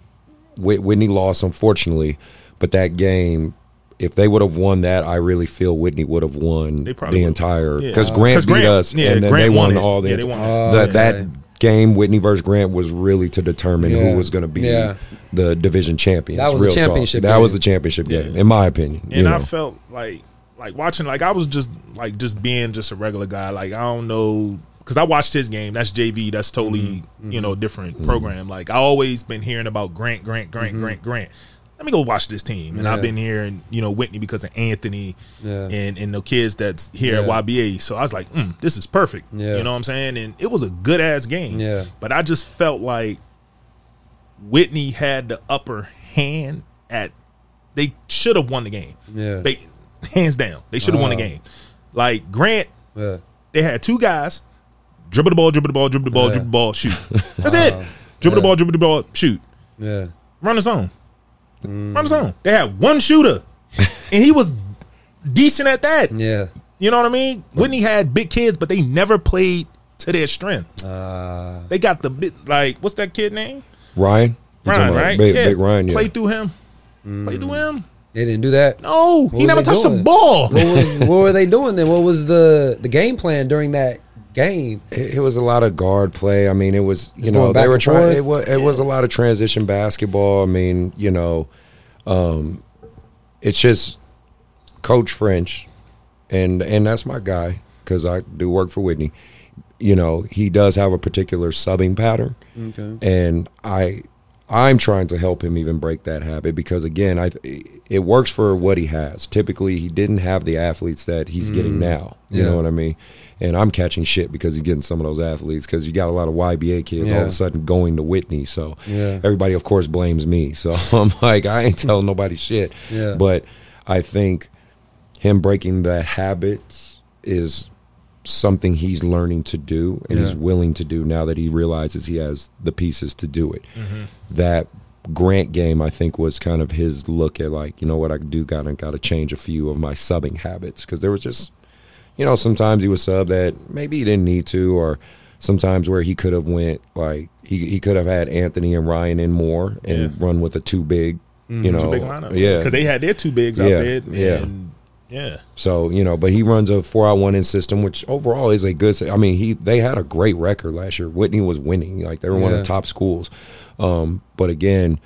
Whit- Whitney lost unfortunately, but that game. If they would have won that, I really feel Whitney would have won the would. entire Yeah. because Uh, Grant 'cause beat Grant- us, yeah, and then Grant they won won all the Yeah, they won it. Oh, that okay. that game Whitney versus Grant was really to determine Yeah. who was going to be Yeah. the division champion. That was the Real talk. championship That game. was the championship game, Yeah. in my opinion. you and I felt like like watching like I was just like just being just a regular guy. Like I don't know because I watched his game. That's JV. That's totally Mm-hmm. you know mm-hmm. different mm-hmm. program. Like I always been hearing about Grant, Grant, Grant, mm-hmm. Grant, Grant. Let me go watch this team. And. Yeah. I've been hearing you know Whitney because of Anthony Yeah. and and the kids that's here Yeah. at YBA. So I was like, mm, this is perfect. Yeah. You know what I'm saying? And it was a good ass game. Yeah. But I just felt like Whitney had the upper hand at. They should have won the game. Yeah. They hands down. They should have won the game. Like Grant, they had two guys dribble the ball, dribble the ball, dribble the ball, dribble the ball, shoot. That's it. Dribble the ball, dribble the ball, shoot. Yeah. Run his zone. Run the zone. They had one shooter, and he was decent at that. Yeah. You know what I mean? Whitney had big kids, but they never played to their strength. Uh, They got the bit like what's that kid name? Ryan, Ryan, right? Big, yeah. Big Ryan, yeah. Play through him. Play through him. they didn't do that. No, he never touched the ball. What, was, what were they doing then? What was the the game plan during that game? It, it was a lot of guard play. I mean, it was you Just know they were trying. forth? It was it was a lot of transition basketball. I mean, you know, um, it's just Coach French, and and that's my guy because I do work for Whitney. You know, he does have a particular subbing pattern, Okay. and I I'm trying to help him even break that habit because again, I it works for what he has. Typically, he didn't have the athletes that he's getting now. You Yeah. know what I mean? And I'm catching shit because he's getting some of those athletes because you got a lot of YBA kids all of a sudden going to Whitney. So Yeah. everybody, of course, blames me. So I'm like, I ain't telling nobody shit. Yeah. But I think him breaking that habits is something he's learning to do and he's willing to do now that he realizes he has the pieces to do it. Mm-hmm. That Grant game, I think, was kind of his look at like, you know what, I do gotta gotta change a few of my subbing habits because there was just, you know, sometimes he was sub that maybe he didn't need to, or sometimes where he could have went like he he could have had Anthony and Ryan in more and Yeah. run with a too big, you know, Two big lineup. yeah, because they had their two bigs out there. yeah. and yeah. So you know, but he runs a four out one in system, which overall is a good. I mean, he they had a great record last year. Whitney was winning, like they were one of the top schools. Um, but again,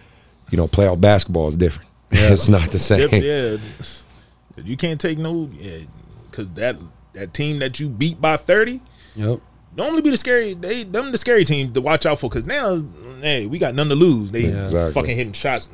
you know, playoff basketball is different. it's not the same. Yeah, yeah. You can't take no, yeah, because that that team that you beat by thirty Yep. normally be the scary. They them the scary team to watch out for. Because now, hey, we got none to lose. They Yeah. Exactly. fucking hitting shots.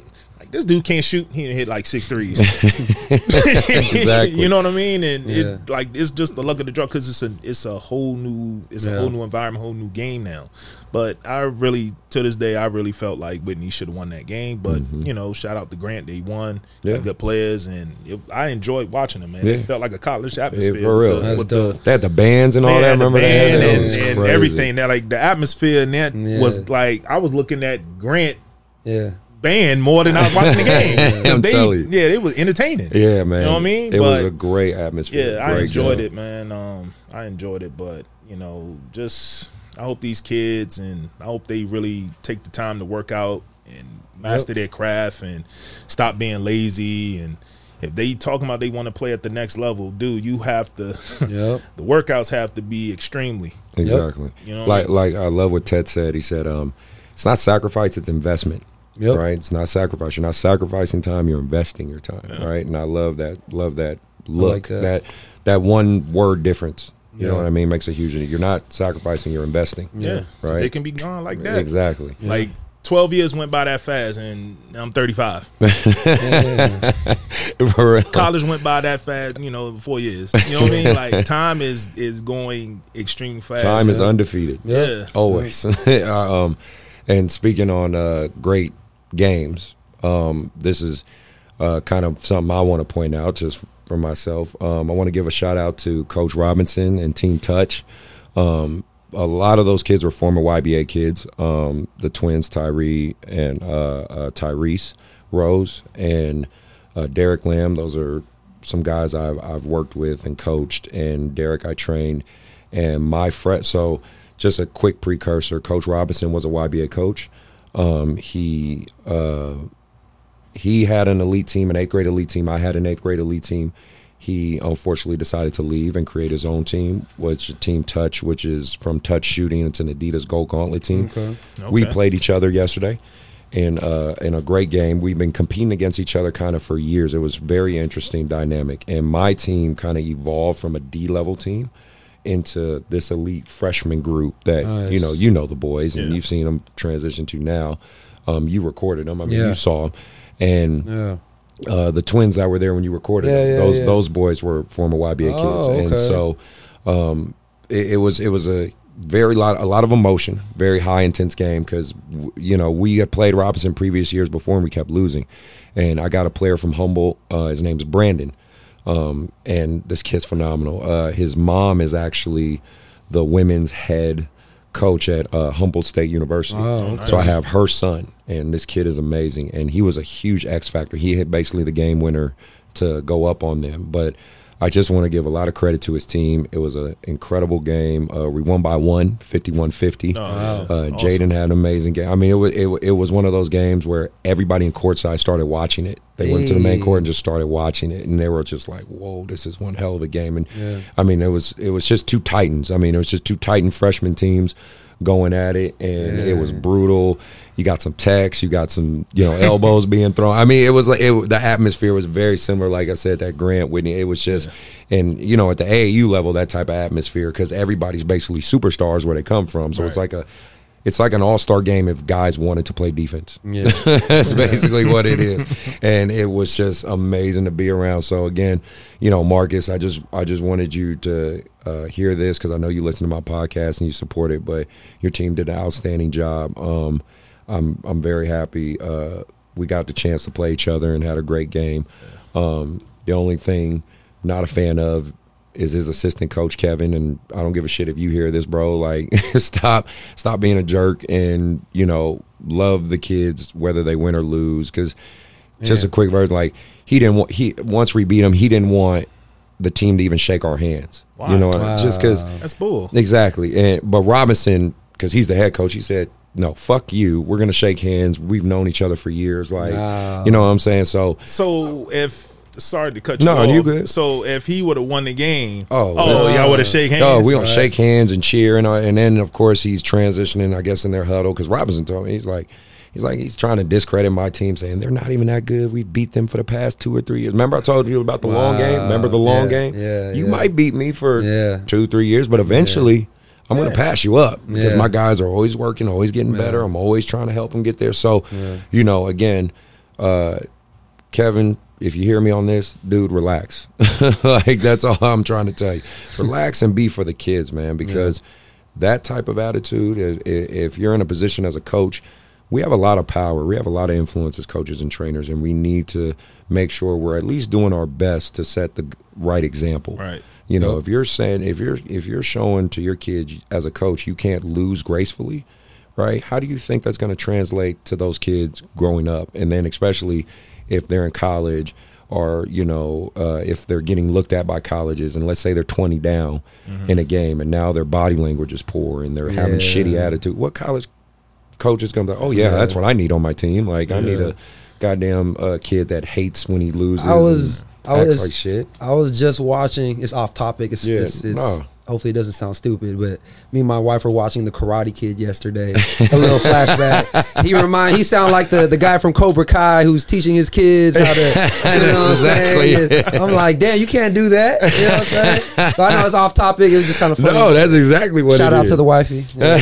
Like this dude can't shoot. He done hit like six threes. Exactly. you know what I mean? And Yeah. it like it's just the luck of the draw because it's a it's a whole new it's Yeah. a whole new environment, whole new game now. But I really to this day I really felt like Whitney should have won that game. But you know, shout out to Grant, they won. Mm-hmm. Yeah. Good players, and it, I enjoyed watching them. Man, Yeah. it felt like a college atmosphere. for real. with the- with the- They had the bands and all they that. the Remember band that? That and, was and crazy. everything. That like the atmosphere and that Yeah. was like I was looking at Grant Yeah. Band more than I was watching the game. I'm they, telling you. Yeah, it was entertaining. Yeah, man. You know what I mean? It was a great atmosphere. Yeah, I enjoyed job. it, man. Um, I enjoyed it, but you know, just I hope these kids and I hope they really take the time to work out and master their craft and stop being lazy and if they talking about they want to play at the next level, dude, you have to. Yep. the workouts have to be extremely. Exactly. You know what I like like I love what Ted said. He said, um, it's not sacrifice, it's investment. Yep. Right? It's not sacrifice. You're not sacrificing time, you're investing your time. Right. And I love that love that look. like that. that. that one word difference. You know what I mean? Makes a huge you're not sacrificing, you're investing. Yeah. Right. It can be gone like that. Exactly. Like twelve years went by that fast, and I'm 35. For real. College went by that fast. You know, four years. You know what I mean? Like time is is going extreme fast. Time is undefeated. Yeah. Always. um, and speaking on uh, great games, um, this is uh, kind of something I want to point out just for myself. Um, I want to give a shout out to Coach Robinson and Team Touch. Um, a lot of those kids were former YBA kids. Um, the twins, Tyree and uh, uh, Tyrese Rose, and uh, Derek Lamb. Those are some guys I've I've worked with and coached. And Derek, I trained. And my friend, So, just a quick precursor. Coach Robinson was a YBA coach. Um, he uh, he had an elite team, an eighth grade elite team. I had an eighth grade elite team. He unfortunately decided to leave and create his own team, which is Team Touch, which is from touch shooting. It's an Adidas Gold Gauntlet team. Okay. We played each other yesterday in uh, in a great game. We've been competing against each other kind of for years. It was very interesting dynamic, and my team kind of evolved from a D level team into this elite freshman group that Nice. you know you know the boys and Yeah. you've seen them transition to now. Um, you recorded them. I mean, Yeah. you saw them, and Yeah. uh, the twins that were there when you recorded them, those those boys were former YBA Oh, kids, and so um, it, it was it was a very lot a lot of emotion, very high intense game because you know we had played Robinson previous years before and we kept losing, and I got a player from Humboldt. Uh, his name's Brandon, um, and this kid's phenomenal. Uh, his mom is actually the women's head coach at uh, Humboldt State University. Oh, So I have her son, and this kid is amazing. And he was a huge X factor. He hit basically the game winner to go up on them. But I just want to give a lot of credit to his team. It was an incredible game. Uh, we won by one, 51 50. Oh, yeah. Uh, Awesome. Jaden had an amazing game. I mean, it was it, it was one of those games where everybody in courtside started watching it. They went to the main court and just started watching it, and they were just like, "Whoa, this is one hell of a game." And Yeah. I mean, it was it was just two titans. I mean, it was just two titan freshman teams going at it, and it was brutal. You got some texts, you got some you know elbows being thrown. I mean, it was like it, the atmosphere was very similar. Like I said, that Grant Whitney, it was just, and you know, at the AAU level, that type of atmosphere because everybody's basically superstars where they come from. So it's like a it's like an all-star game if guys wanted to play defense. Yeah. That's basically what it is. And it was just amazing to be around. So again, you know, Marcus, I just I just wanted you to uh, hear this because I know you listen to my podcast and you support it. But your team did an outstanding job. Um, I'm I'm very happy. Uh, we got the chance to play each other and had a great game. Um, the only thing not a fan of is his assistant coach Kevin, and I don't give a shit if you hear this, bro. Like, stop, stop being a jerk, and you know, love the kids whether they win or lose. Because just a quick version, like he didn't want he once we beat him, he didn't want the team to even shake our hands. Why? You know, just because That's bull. Exactly. And but Robinson, because he's the head coach, he said, "No, fuck you. We're gonna shake hands. We've known each other for years. Like, Wow. you know what I'm saying? So, So if sorry to cut you No, off. you good. So if he would have won the game, Oh, oh, y'all would have shake hands. oh, we don't right. shake hands and cheer, and uh, and then of course he's transitioning, I guess, in their huddle because Robinson told me he's like. He's like he's trying to discredit my team, saying they're not even that good. We beat them for the past two or three years. Remember I told you about the long game. Remember the long Yeah, game? yeah, You yeah. might beat me for Yeah. two, three years, but eventually I'm going to pass you up because Yeah. my guys are always working, always getting Yeah. better. I'm always trying to help them get there. So, Yeah. you know, again, uh, Kevin, if you hear me on this, dude, relax. like that's all I'm trying to tell you. Relax and be for the kids, man, because that type of attitude, if you're in a position as a coach, we have a lot of power. We have a lot of influence as coaches and trainers, and we need to make sure we're at least doing our best to set the right example. Right. You know, Yep. if you're saying if you're if you're showing to your kids as a coach you can't lose gracefully, right? How do you think that's going to translate to those kids growing up, and then especially if they're in college or you know uh, if they're getting looked at by colleges, and let's say they're 20 down in a game, and now their body language is poor and they're having shitty attitude. What college coach is going to? Oh yeah, Yeah. that's what I need on my team. Like I need a goddamn uh, kid that hates when he loses. I was I was like shit. I was just watching. It's off topic. It's, Yeah, it's, it's no. Hopefully it doesn't sound stupid, but me and my wife were watching the Karate Kid yesterday. a little flashback. He remind he sound like the the guy from Cobra Kai who's teaching his kids how to. You know what I'm? I'm like, damn, you can't do that. You know what I'm saying? So I know it's off topic. It was just kind of funny. No, that's exactly what. Shout out is. to the wifey. Yeah.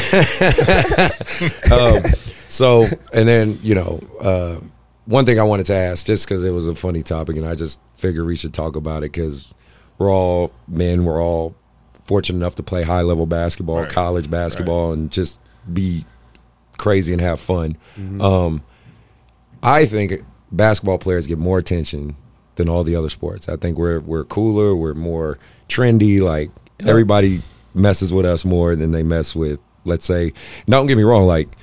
um, so and then you know uh, one thing I wanted to ask just because it was a funny topic and I just figured we should talk about it because we're all men we're all fortunate enough to play high level basketball Right. college basketball and just be crazy and have fun um, I think basketball players get more attention than all the other sports I think we're we're cooler we're more trendy like everybody messes with us more than they mess with let's say don't get me wrong like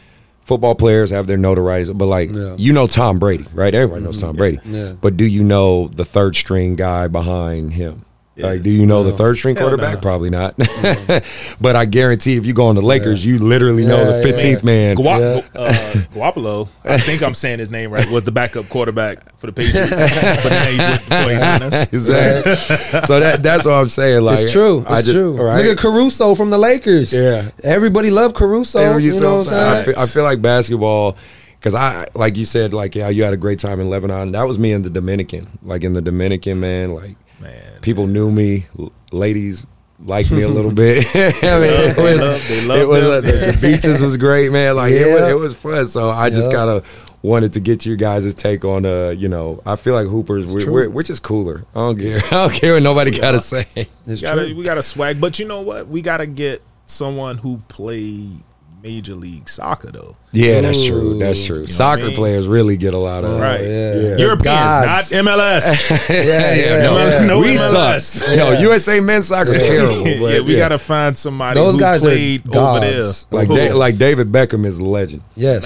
football players have their notoriety, but like Yeah. you know Tom Brady, right? Everybody knows Tom Brady. Yeah. But do you know the third string guy behind him? Yeah. Like, do you know the third string Hell quarterback? no. Probably not. but I guarantee if you go on the Lakers, you literally know Yeah, the yeah. fifteenth man. Gua- Yeah. uh, Guapolo, I think I'm saying his name right, was the backup quarterback for the Patriots. but now he's with the 49ers. Exactly. so that that's what I'm saying. Like It's true. It's I just- true. right? Look at Caruso from the Lakers. Yeah. Everybody loved Caruso. Hey, you know what I'm I saying? feel, I feel like basketball because I like you said like yeah you had a great time in Lebanon. That was me in the Dominican. Like in the Dominican, man. Like Man, people knew me, l- ladies liked me a little bit. I mean, it They was love- they love it was them. uh, the, the beaches was great, man. Like it was it was fun. So I just kind of wanted to get you guys' take on uh you know I feel like hoopers we're, we're, we're just cooler. I don't care. I don't care what nobody gotta say. It's we gotta, we got to swag. But you know what? We got to get someone who played Major League Soccer, though. Yeah, that's true. That's true. what I Soccer mean? players really get a lot of Right. yeah. Yeah. Europeans, gods. not MLS. Yeah, yeah, no, yeah. No we MLS. suck. No, USA men's soccer is terrible. yeah, we yeah. got to find somebody Those who guys played over there. like Da- like David Beckham is a legend. Yes.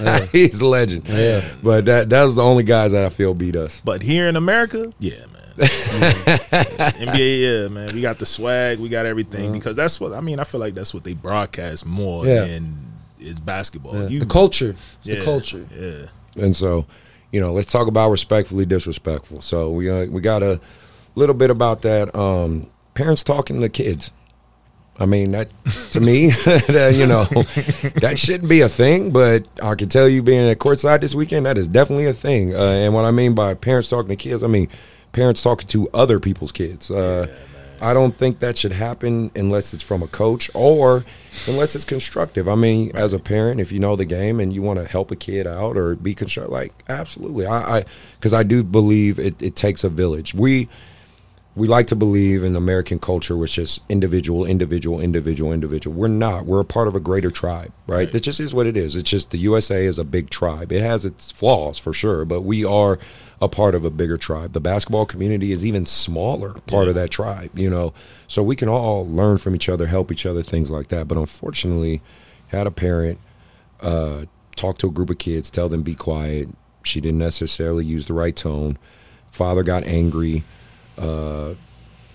Yeah. He's a legend. Yeah. But that that's the only guys that I feel beat us. But here in America, yeah, man. NBA, yeah, man. We got the swag, we got everything because that's what I mean. I feel like that's what they broadcast more Yeah. than is basketball. Yeah. You- the culture. It's yeah, the culture. Yeah. And so, you know, let's talk about respectfully disrespectful. So we uh, we got a little bit about that. Um, parents talking to kids. I mean that to me, that, you know, that shouldn't be a thing. But I can tell you, being at courtside this weekend, that is definitely a thing. Uh, and what I mean by parents talking to kids, I mean parents talking to other people's kids. Uh, I don't think that should happen unless it's from a coach or unless it's constructive. I mean, as a parent, if you know the game and you want to help a kid out or be constructive, like absolutely, I, I, because I do believe it, it takes a village. We we like to believe in American culture, which is individual, individual, individual, individual. We're not. We're a part of a greater tribe, right? Right. It just is what it is. It's just the USA is a big tribe. It has its flaws for sure, but we are a part of a bigger tribe. The basketball community is even smaller part of that tribe, you know. So we can all learn from each other, help each other, things like that. But unfortunately, had a parent uh, talk to a group of kids, tell them be quiet. She didn't necessarily use the right tone. Father got angry uh,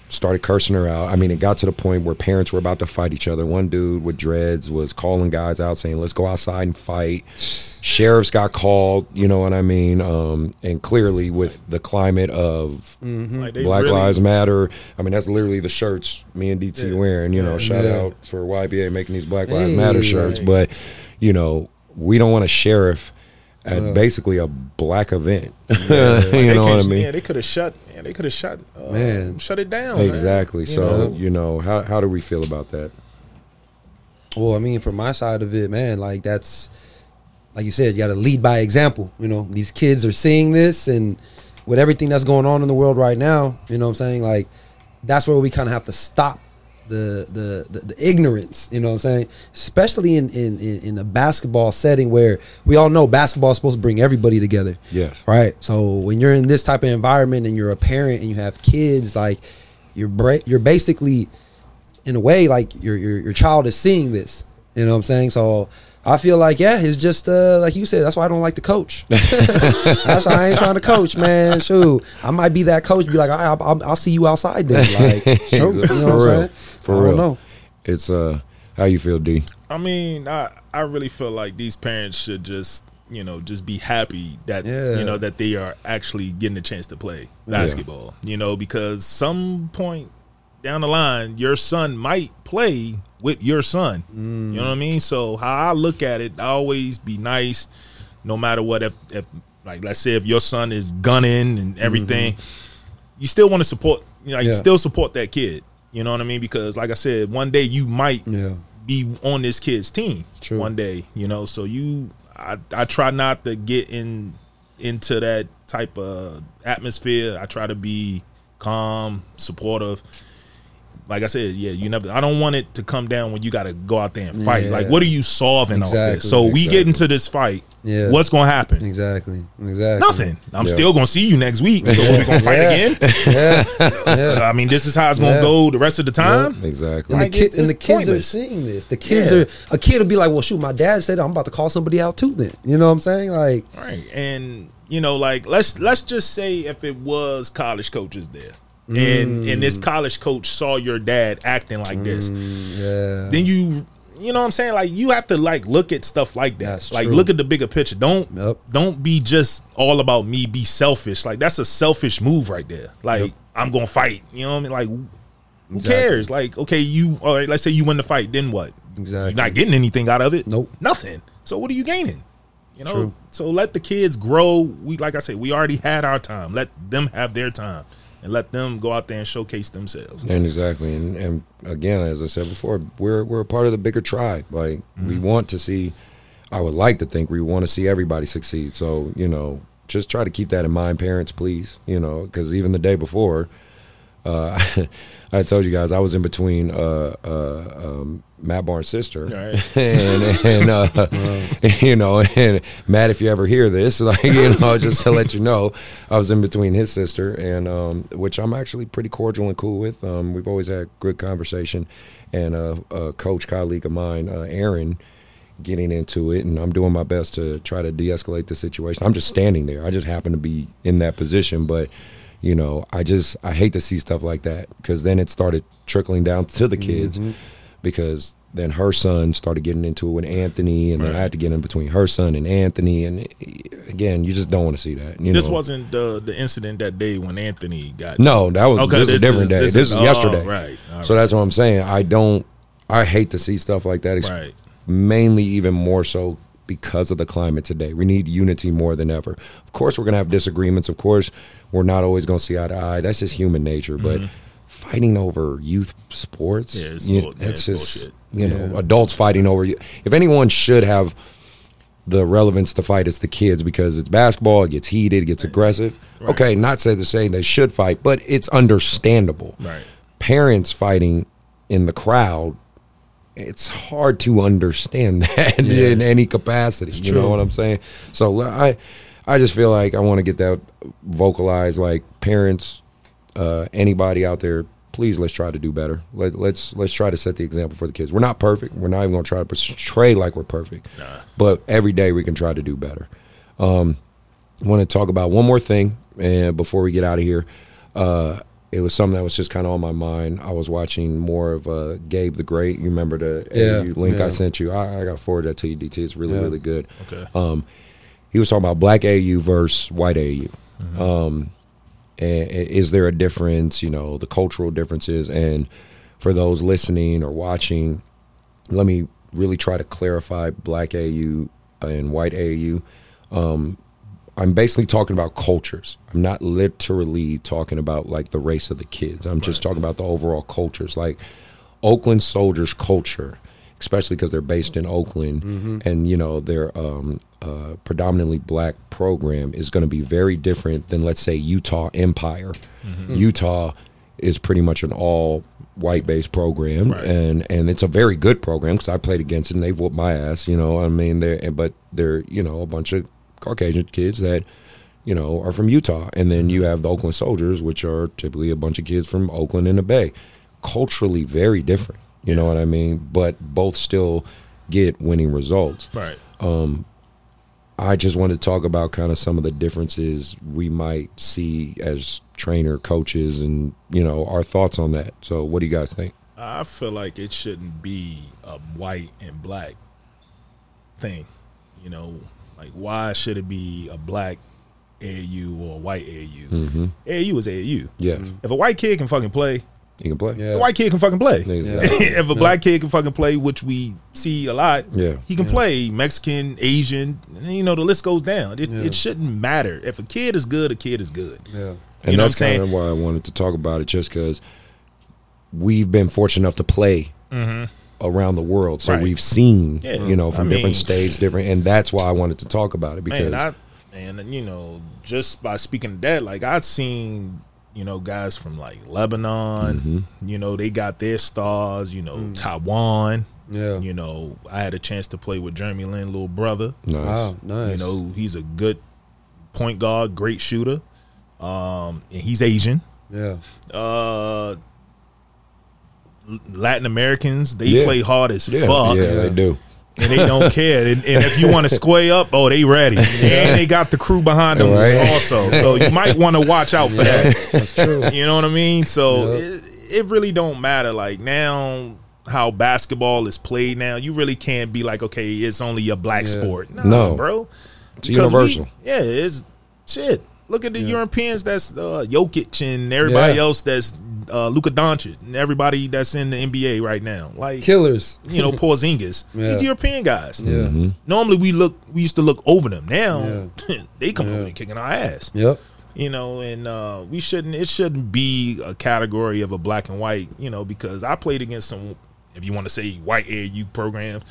started cursing her out. I mean, it got to the point where parents were about to fight each other. One dude with dreads was calling guys out saying, let's go outside and fight. Sheriffs got called, you know what I mean? Um, and clearly, with the climate of Like Black really- Lives Matter, I mean, that's literally the shirts me and DT Yeah. wearing, you know, Yeah. shout Yeah. out for YBA making these Black Lives Hey, Matter shirts. right. But, you know, we don't want a sheriff at basically a black event. Like, you they know what I mean? Yeah, they could have shut. Yeah, they could have shut. Uh, Man. shut it down. man. Exactly. You so know? you know how how do we feel about that? Well, I mean, from my side of it, man, like that's like you said, you got to lead by example. You know, these kids are seeing this, and with everything that's going on in the world right now, you know what I'm saying? Like, that's where we kind of have to stop the, the the the ignorance. You know what I'm saying? Especially in in in, in a basketball setting where we all know basketball is supposed to bring everybody together. Yes. Right. So when you're in this type of environment and you're a parent and you have kids, like you're bra- you're basically in a way like your your your child is seeing this. You know what I'm saying? So I feel like yeah, it's just uh like you said. That's why I don't like to coach. that's why I ain't trying to coach, man. Shoot, I might be that coach. Be like, I'll, I'll, I'll see you outside then. Like, shoot, you know what I'm saying? For I don't real. know. It's uh how you feel, D? I mean, I I really feel like these parents should just you know, just be happy that Yeah. you know that they are actually getting a chance to play basketball. You know, because some point down the line, your son might play with your son. You know what I mean? So how I look at it, I always be nice, no matter what. If, if like let's say if your son is gunning and everything, you still want to support. You know, you Yeah. still support that kid. You know what I mean? Because like I said, one day you might Yeah. be on this kid's team True. one day, you know. So you, I, I try not to get in into that type of atmosphere. I try to be calm, supportive. Like I said, yeah, you never. I don't want it to come down when you got to go out there and fight. Yeah. Like, what are you solving off this? So we get into this fight. Yeah. What's gonna happen? Exactly. Exactly. Nothing. I'm Yeah. still gonna see you next week. So we're gonna fight Yeah. again. Yeah. yeah. I mean, this is how it's gonna Yeah. go the rest of the time. Exactly. And the, Like, kid, it's- and the kids pointless. are seeing this. The kids Yeah. are a kid will be like, "Well, shoot, my dad said I'm about to call somebody out too." Then you know what I'm saying? Like, Right. And you know, like let's let's just say if it was college coaches there. And and Mm. this college coach saw your dad acting like this. yeah, Then you you know what I'm saying? Like you have to like look at stuff like that. That's like true. look at the bigger picture. Don't Yep. don't be just all about me, be selfish. Like that's a selfish move right there. Like Yep. I'm gonna fight. You know what I mean? Like who Exactly. cares? Like, okay, you all right, let's say you win the fight, then what? Exactly. You're not getting anything out of it. Nope. Nothing. So what are you gaining? You know, True. so let the kids grow. We like I say, we already had our time. Let them have their time, and let them go out there and showcase themselves. And exactly, and, and again, as I said before, we're we're a part of the bigger tribe. Like we want to see. I would like to think we want to see everybody succeed. So you know, just try to keep that in mind, parents, please. You know, because even the day before, uh, I told you guys I was in between uh, uh, um, Matt Barnes' sister, Right. and, and uh, you know, and Matt, if you ever hear this, like you know, just to let you know, I was in between his sister and um, which I'm actually pretty cordial and cool with. Um, we've always had good conversation, and uh, a coach colleague of mine, uh, Aaron. Getting into it, and I'm doing my best to try to de-escalate the situation. I'm just standing there. I just happen to be in that position, but you know, I just I hate to see stuff like that because then it started trickling down to the kids mm-hmm. because then her son started getting into it with Anthony, and then I had to get in between her son and Anthony, and again, you just don't want to see that. You This know? wasn't the the incident that day when Anthony got. no, that was Okay, this, is a different day. This, is, oh, yesterday, right? All So right. that's what I'm saying. I don't. I hate to see stuff like that. Right. Mainly, even more so because of the climate today. We need unity more than ever. Of course, we're gonna have disagreements. Of course, we're not always gonna see eye to eye. That's just human nature. But fighting over youth sports, Mm-hmm. Yeah, it's you- bull- yeah, it's just bullshit. you know adults fighting over you. If anyone should have the relevance to fight, it's the kids because it's basketball. It gets heated, it gets aggressive. Right. Okay, not say the same, they should fight, but it's understandable Right. parents fighting in the crowd, it's hard to understand that in any capacity. you know what I'm saying? So I, I just feel like I want to get that vocalized. Like parents, uh, anybody out there, please let's try to do better. Let, let's let's try to set the example for the kids. We're not perfect. We're not even going to try to portray like we're perfect. Nah. But every day we can try to do better. Um, I want to talk about one more thing, and before we get out of here, uh, it was something that was just kind of on my mind. I was watching more of uh, Gabe the Great. You remember the Yeah, AAU link yeah. I sent you? I, I got forwarded that to you, DT. It's really Yeah. really good. Okay. Um, he was talking about black AU versus white AU. Um, and is there a difference? You know, the cultural differences, and for those listening or watching, let me really try to clarify black AU and white AU. Um, I'm basically talking about cultures. I'm not literally talking about like the race of the kids. I'm just talking about the overall cultures. Like Oakland Soldiers culture, especially because they're based in Oakland, and you know their um, uh, predominantly black program is going to be very different than let's say Utah Empire. Utah is pretty much an all white based program, Right. and and it's a very good program because I played against it and they've whooped my ass. You know, I mean, they're but they're you know a bunch of Caucasian kids that you know are from Utah, and then you have the Oakland Soldiers, which are typically a bunch of kids from Oakland and the Bay. Culturally, very different. You know what I mean? But both still get winning results. Right. Um, I just wanted to talk about kind of some of the differences we might see as trainer coaches, and you know our thoughts on that. So, what do you guys think? I feel like it shouldn't be a white and black thing. You know, Like, why should it be a black AU or a white AAU? Mm-hmm. AU is AU. Yeah, mm-hmm. If a white kid can fucking play, he can play. Yeah. a white kid can fucking play. Exactly. if a black kid can fucking play, which we see a lot, Yeah. he can play Mexican, Asian, you know the list goes down. It, Yeah. it shouldn't matter if a kid is good, a kid is good. Yeah. And You know that's I'm kind of saying? why I wanted to talk about it, just because we've been fortunate enough to play mm-hmm. Around the world, so. Right. we've seen, Yeah. you know, I from mean- different states, different, and that's why I wanted to talk about it because Man, I and you know just by speaking of that, like I've seen you know guys from like Lebanon, Mm-hmm. you know they got their stars, you know Taiwan. Yeah. You know, I had a chance to play with Jeremy Lin, little brother. nice. Wow. Nice. You know, he's a good point guard, great shooter. Um, and he's Asian. Yeah. Uh, L- Latin Americans, they Yeah. play hard as yeah, fuck, yeah, they do. and they don't care. And, and if you want to square up, oh, they ready, and they got the crew behind them Right. also. So you might want to watch out for that. That's true. You know what I mean? So Yep. it, it really don't matter. Like now, how basketball is played now, you really can't be like, okay, it's only a black Yeah. sport. Nah, No. bro. It's Because we- universal. yeah, it's shit. Look at the Europeans. That's uh, Jokic and everybody Yeah. else. That's uh, Luka Doncic and everybody that's in the NBA right now. Like Killers. you know, Porzingis. Yeah. These European guys. Yeah. Mm-hmm. Normally we look. We used to look over them. Now Yeah. they come over and kicking our ass. Yep. You know, and uh, we shouldn't. It shouldn't be a category of a black and white. You know, because I played against some. If you want to say white AU programs,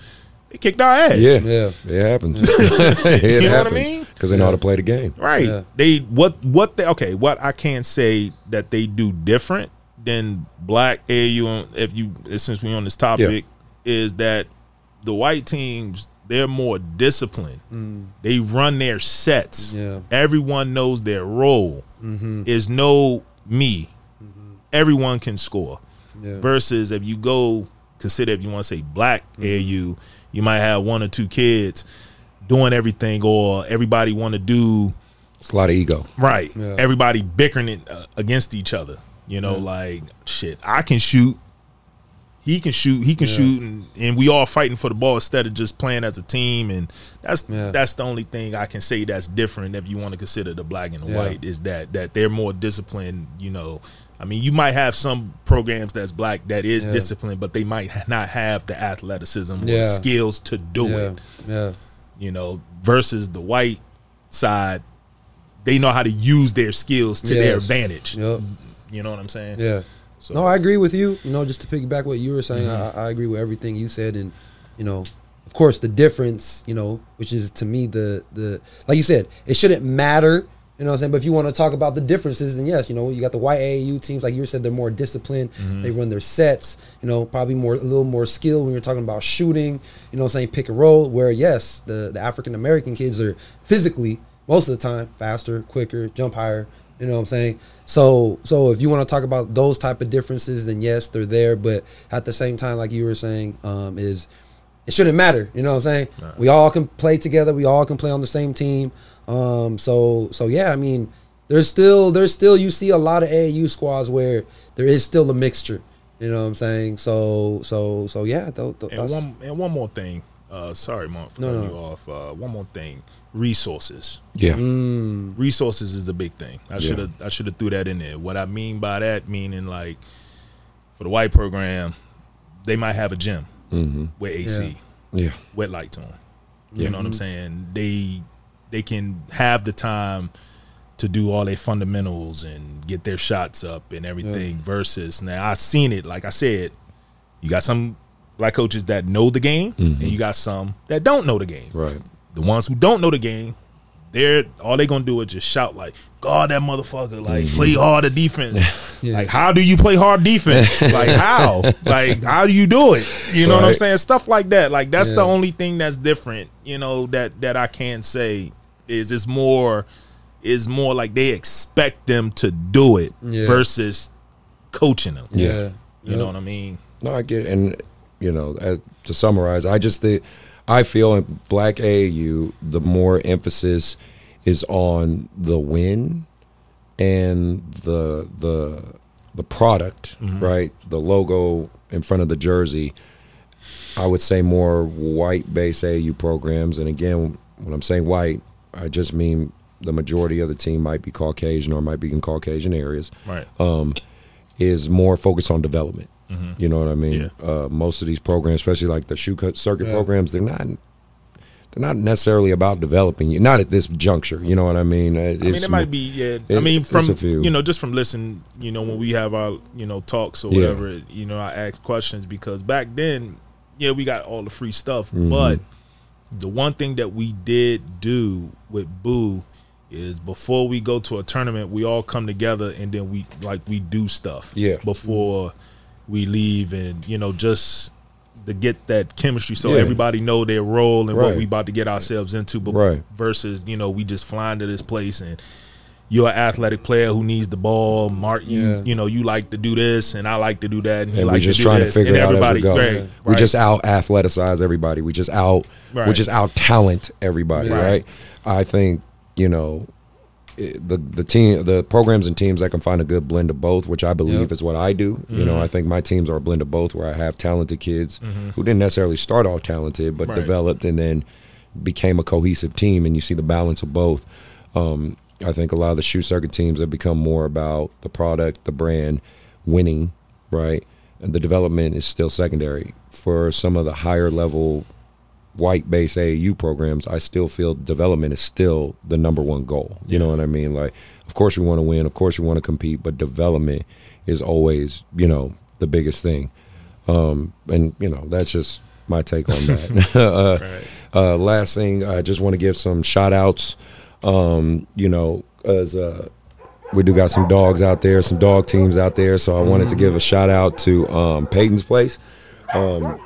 they kicked our ass. Yeah, Yeah. it happens. it You know what I happens mean? because they know how to play the game. Right. Yeah. They what what they okay, what I can't say that they do different than black AU. if you since we on this topic is that the white teams they're more disciplined. Mm. They run their sets. Yeah. Everyone knows their role. Mm-hmm. Is no me. Mm-hmm. Everyone can score. Yeah. Versus if you go consider if you want to say black mm-hmm. AAU, you might have one or two kids doing everything or everybody want to do It's a lot of ego. right. Yeah. Everybody bickering it uh, against each other. You know, like shit. I can shoot. He can shoot. He can Yeah. shoot, and, and we all fighting for the ball instead of just playing as a team. And that's Yeah. that's the only thing I can say that's different. If you want to consider the black and the Yeah. white, is that that they're more disciplined. You know, I mean, you might have some programs that's black that is Yeah. disciplined, but they might not have the athleticism or Yeah. skills to do Yeah. it Yeah. you know, versus the white side, they know how to use their skills to their advantage. Yep. You know what I'm saying? Yeah. So, No, I agree with you. You know, just to piggyback what you were saying, Mm-hmm. I, I agree with everything you said, and you know, of course, the difference, you know, which is to me the the like you said, it shouldn't matter. You know what I'm saying? But if you want to talk about the differences, then yes, you know, you got the white AAU teams, like you said, they're more disciplined. Mm-hmm. They run their sets, you know, probably more a little more skill when you're talking about shooting, you know what I'm saying, pick and roll, where yes, the, the African American kids are physically most of the time faster, quicker, jump higher. You know what I'm saying? So so if you want to talk about those type of differences, then yes, they're there. But at the same time, like you were saying, um, is it shouldn't matter. You know what I'm saying? We all can play together. We all can play on the same team. Um, so so yeah, I mean, there's still there's still you see a lot of AAU squads where there is still a mixture. You know what I'm saying? So so so yeah. Th- th- and that's- one and one more thing. Uh, sorry, Mark, for No, cutting no. you off. Uh, one more thing. Resources. Yeah, Mm, Resources is the big thing. I Yeah. should have I should have threw that in there. What I mean by that, meaning like for the white program, they might have a gym hmm with AC. yeah, wet lights on. Yeah. You know what I'm saying? They they can have the time to do all their fundamentals and get their shots up and everything. Versus now, I've seen it. Like I said, you got some black coaches that know the game, and mm-hmm. you got some that don't know the game. right. The ones who don't know the game, they're all they gonna do is just shout like, "God, that motherfucker! Like, mm-hmm. play harder defense. Yeah. Like, how do you play hard defense? like, how? Like, how do you do it? You know what I'm saying? Stuff like that. Like, that's the only thing that's different. You know that that I can say is it's more is more like they expect them to do it Yeah. versus coaching them. Yeah. You know what I mean? No, I get it. And, you know, uh, to summarize, I just think, I feel in Black AAU, the more emphasis is on the win and the the the product, right? The logo in front of the jersey. I would say more white based AAU programs, and again, when I'm saying white, I just mean the majority of the team might be Caucasian or might be in Caucasian areas. Right. Um, is more focused on development. You know what I mean? Yeah. Uh, most of these programs, especially like the shoe cut circuit Yeah. programs, they're not they're not necessarily about developing you. Not at this juncture. You know what I mean? Uh, I mean, it might be. Yeah. I mean, from you know, just from listening, you know, when we have our you know talks or Yeah. whatever, you know, I ask questions because back then, yeah, we got all the free stuff, Mm-hmm. but the one thing that we did do with Boo is before we go to a tournament, we all come together and then we like we do stuff. Yeah. Before we leave, and you know, just to get that chemistry, so Yeah. everybody know their role and what we about to get ourselves into. But Right. versus you know we just flying to this place and you're an athletic player who needs the ball. Mark, you Yeah. you know you like to do this and I like to do that, and, he and like we just to do to this, figure and it out as everybody, we go. right, We right. just out athleticize everybody. We just out we just out talent everybody, Right. right. I think you know the the team the programs and teams that can find a good blend of both, which I believe Yep. is what I do. You Mm-hmm. know, I think my teams are a blend of both, where I have talented kids who didn't necessarily start all talented, but Right. developed and then became a cohesive team, and you see the balance of both. Um, I think a lot of the shoe circuit teams have become more about the product, the brand, winning, right? And the development is still secondary. For some of the higher level white base AAU programs, I still feel development is still the number one goal. You know what I mean? Like, of course we want to win, of course we want to compete, but development is always, you know, the biggest thing. Um, and you know, that's just my take on that. uh, Right. uh, last thing, I just want to give some shout outs. Um, you know, as uh, we do got some dogs out there, some dog teams out there. So I wanted to give a shout out to um, Peyton's Place. Um,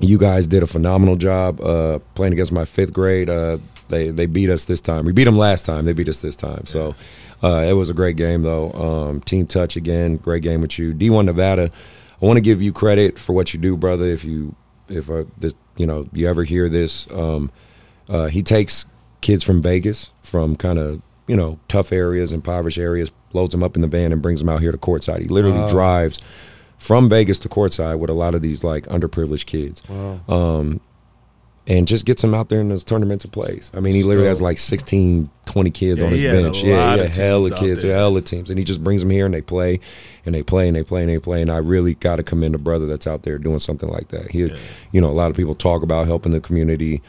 you guys did a phenomenal job uh, playing against my fifth grade. Uh, they they beat us this time. We beat them last time. They beat us this time. So uh, it was a great game though. Um, team touch again. Great game with you. D1 Nevada. I want to give you credit for what you do, brother. If you if uh, this, you know you ever hear this, um, uh, he takes kids from Vegas from kind of you know tough areas, impoverished areas, loads them up in the van and brings them out here to courtside. He literally Wow. drives from Vegas to courtside with a lot of these like underprivileged kids Wow. um, and just gets them out there in those tournaments and plays. I mean, he literally has like 16, 20 kids Yeah, on his he had a bench. Yeah, yeah, hell of kids, hell of teams, and he just brings them here and they play, and they play and they play and they play. And I really got to commend a brother that's out there doing something like that. He, you know, a lot of people talk about helping the community.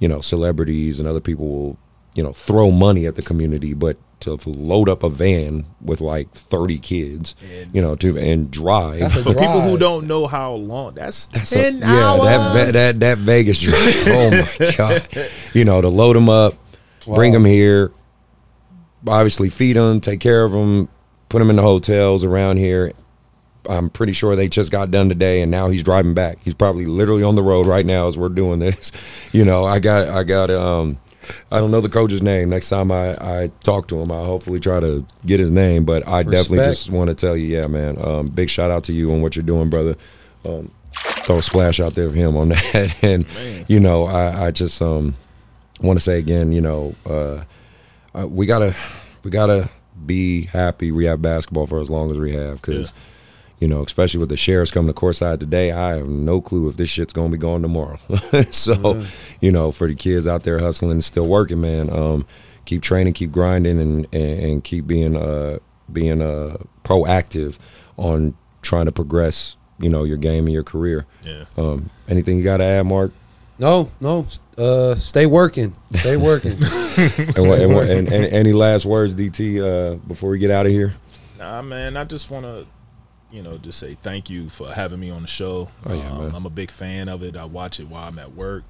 You know, celebrities and other people will, you know, throw money at the community, but to load up a van with like 30 kids, And- you know, to and drive. That's a For people who don't know how long, that's, That's ten a, hours. Yeah, that, that that Vegas trip. oh my god! You know, to load them up, bring them here, obviously feed them, take care of them, put them in the hotels around here. I'm pretty sure they just got done today, and now he's driving back. He's probably literally on the road right now as we're doing this. You know, I got I got um. I don't know the coach's name. Next time I, I talk to him, I'll hopefully try to get his name. But I definitely just want to tell you, yeah, man. Um, big shout out to you on what you're doing, brother. Um, throw a splash out there of him on that. And you know, I, I just um want to say again, you know, uh, uh, we gotta we gotta be happy we have basketball for as long as we have because. You know, especially with the shares coming to courtside today, I have no clue if this shit's gonna be going tomorrow. so, you know, for the kids out there hustling and still working, man, um, keep training, keep grinding, and and, and keep being uh being uh proactive on trying to progress. You know, your game and your career. Yeah. Um, anything you got to add, Mark? No, no. Uh, stay working. Stay working. And, what- and, what- and, and any last words, DT, uh, before we get out of here? Nah, man, I just want to, you know, just say thank you for having me on the show. Oh, yeah, um. I'm a big fan of it. I watch it while I'm at work.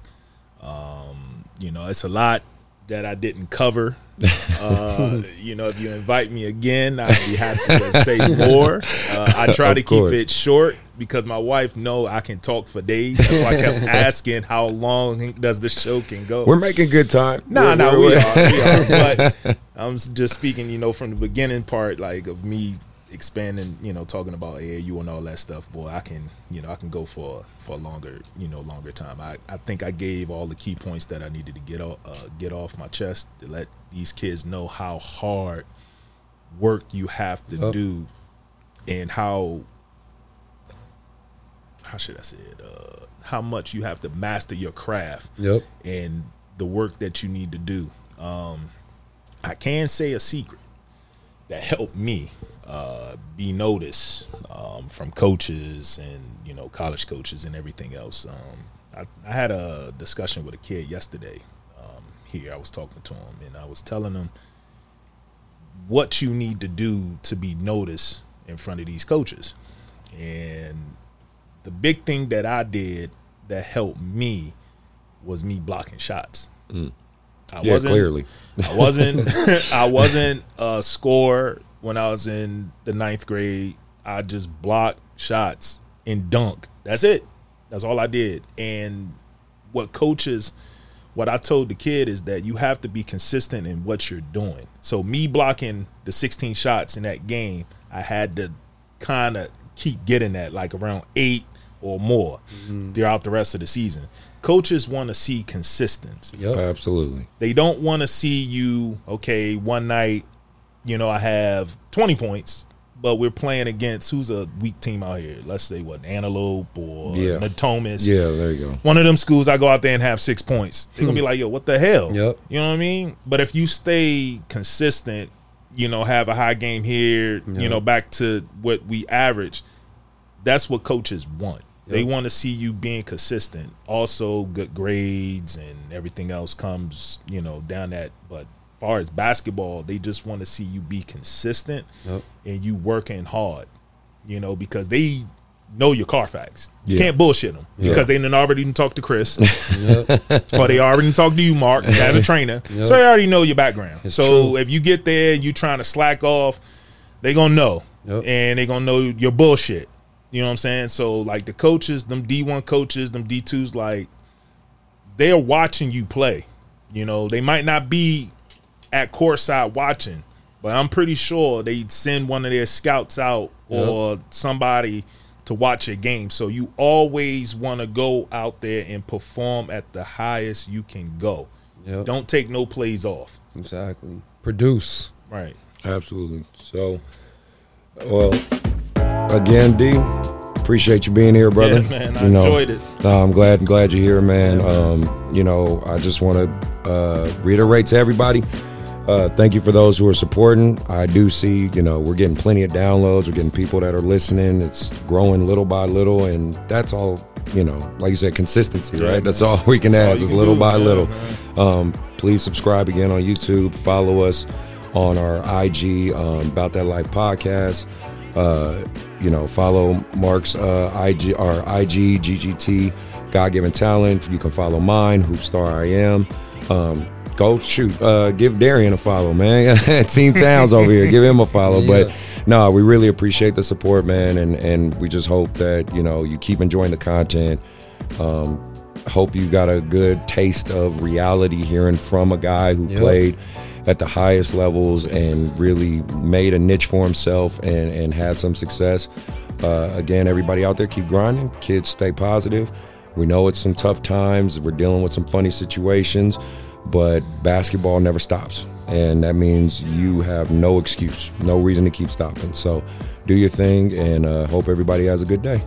Um, you know, it's a lot that I didn't cover. Uh, you know, if you invite me again, I'd be happy to say more. Uh, I try Of to course. keep it short because my wife know I can talk for days. That's why I kept asking how long does the show can go. We're making good time. Nah, We're- nah, we're- we are. But I'm just speaking, you know, from the beginning part, like of me expanding, you know, talking about AAU and all that stuff. Boy, I can, you know, I can go for for a longer, you know, longer time. I, I think I gave all the key points that I needed to get off, uh, get off my chest to let these kids know how hard work you have to do and how how should I say it? Uh, how much you have to master your craft yep. and the work that you need to do. Um, I can say a secret that helped me uh, be noticed um, from coaches and you know college coaches and everything else. Um, I, I, had a discussion with a kid yesterday um, here. I was talking to him and I was telling him what you need to do to be noticed in front of these coaches. And the big thing that I did that helped me was me blocking shots. Mm. I yeah, wasn't, clearly. I wasn't. I wasn't a scorer when I was in the ninth grade. I just blocked shots and dunk. That's it. That's all I did. And what coaches, what I told the kid is that you have to be consistent in what you're doing. So me blocking the 16 shots in that game, I had to kind of keep getting that like around eight or more mm-hmm. throughout the rest of the season. Coaches want to see consistency. Yep. Absolutely. They don't want to see you, okay, one night, you know, I have 20 points, but we're playing against who's a weak team out here? Let's say what, Antelope or yeah. Natomas. Yeah, there you go. One of them schools, I go out there and have six points. They're going to be hmm. like, yo, what the hell? Yep. You know what I mean? But if you stay consistent, you know, have a high game here, yep. you know, back to what we average, that's what coaches want. They want to see you being consistent. Also, good grades and everything else comes, you know, down that. But far as basketball, they just want to see you be consistent yep. and you working hard. You know, because they know your Carfax. You yeah. can't bullshit them because they didn't already talk to Chris, or they already talked to you, Mark, as a trainer. Yep. So they already know your background. It's so true. if you get there and you trying to slack off, they gonna know, yep. and they gonna know your bullshit. You know what I'm saying? So like the coaches, them D1 coaches, them D2s, like they're watching you play. You know, they might not be at courtside watching, but I'm pretty sure they'd send one of their scouts out or yep. somebody to watch a game. So you always want to go out there and perform at the highest you can go. Yep. Don't take no plays off. Exactly. Produce. Right. Absolutely. So, well, again, D, appreciate you being here, brother. Yeah, man, I you know, enjoyed it. No, I'm glad, glad you're here, man. Yeah, man. Um, you know, I just want to uh, reiterate to everybody. Uh, thank you for those who are supporting. I do see, you know, we're getting plenty of downloads. We're getting people that are listening. It's growing little by little, and that's all. You know, like you said, consistency, yeah, right? Man. That's all we can that's ask is little do, by man, little. Um, please subscribe again on YouTube. Follow us on our IG, um, About That Life podcast. Uh, you know, follow Mark's uh, IG or IG GGT God Given Talent. You can follow mine, Hoopstar I Am. Um, go shoot, uh, give Darian a follow, man. Team Townes over here, give him a follow. Yeah. But no, we really appreciate the support, man, and and we just hope that you know you keep enjoying the content. Um, hope you got a good taste of reality hearing from a guy who yep. played at the highest levels and really made a niche for himself and, and had some success. Uh, again, everybody out there, keep grinding. Kids, stay positive. We know it's some tough times. We're dealing with some funny situations, but basketball never stops. And that means you have no excuse, no reason to keep stopping. So do your thing and uh, hope everybody has a good day.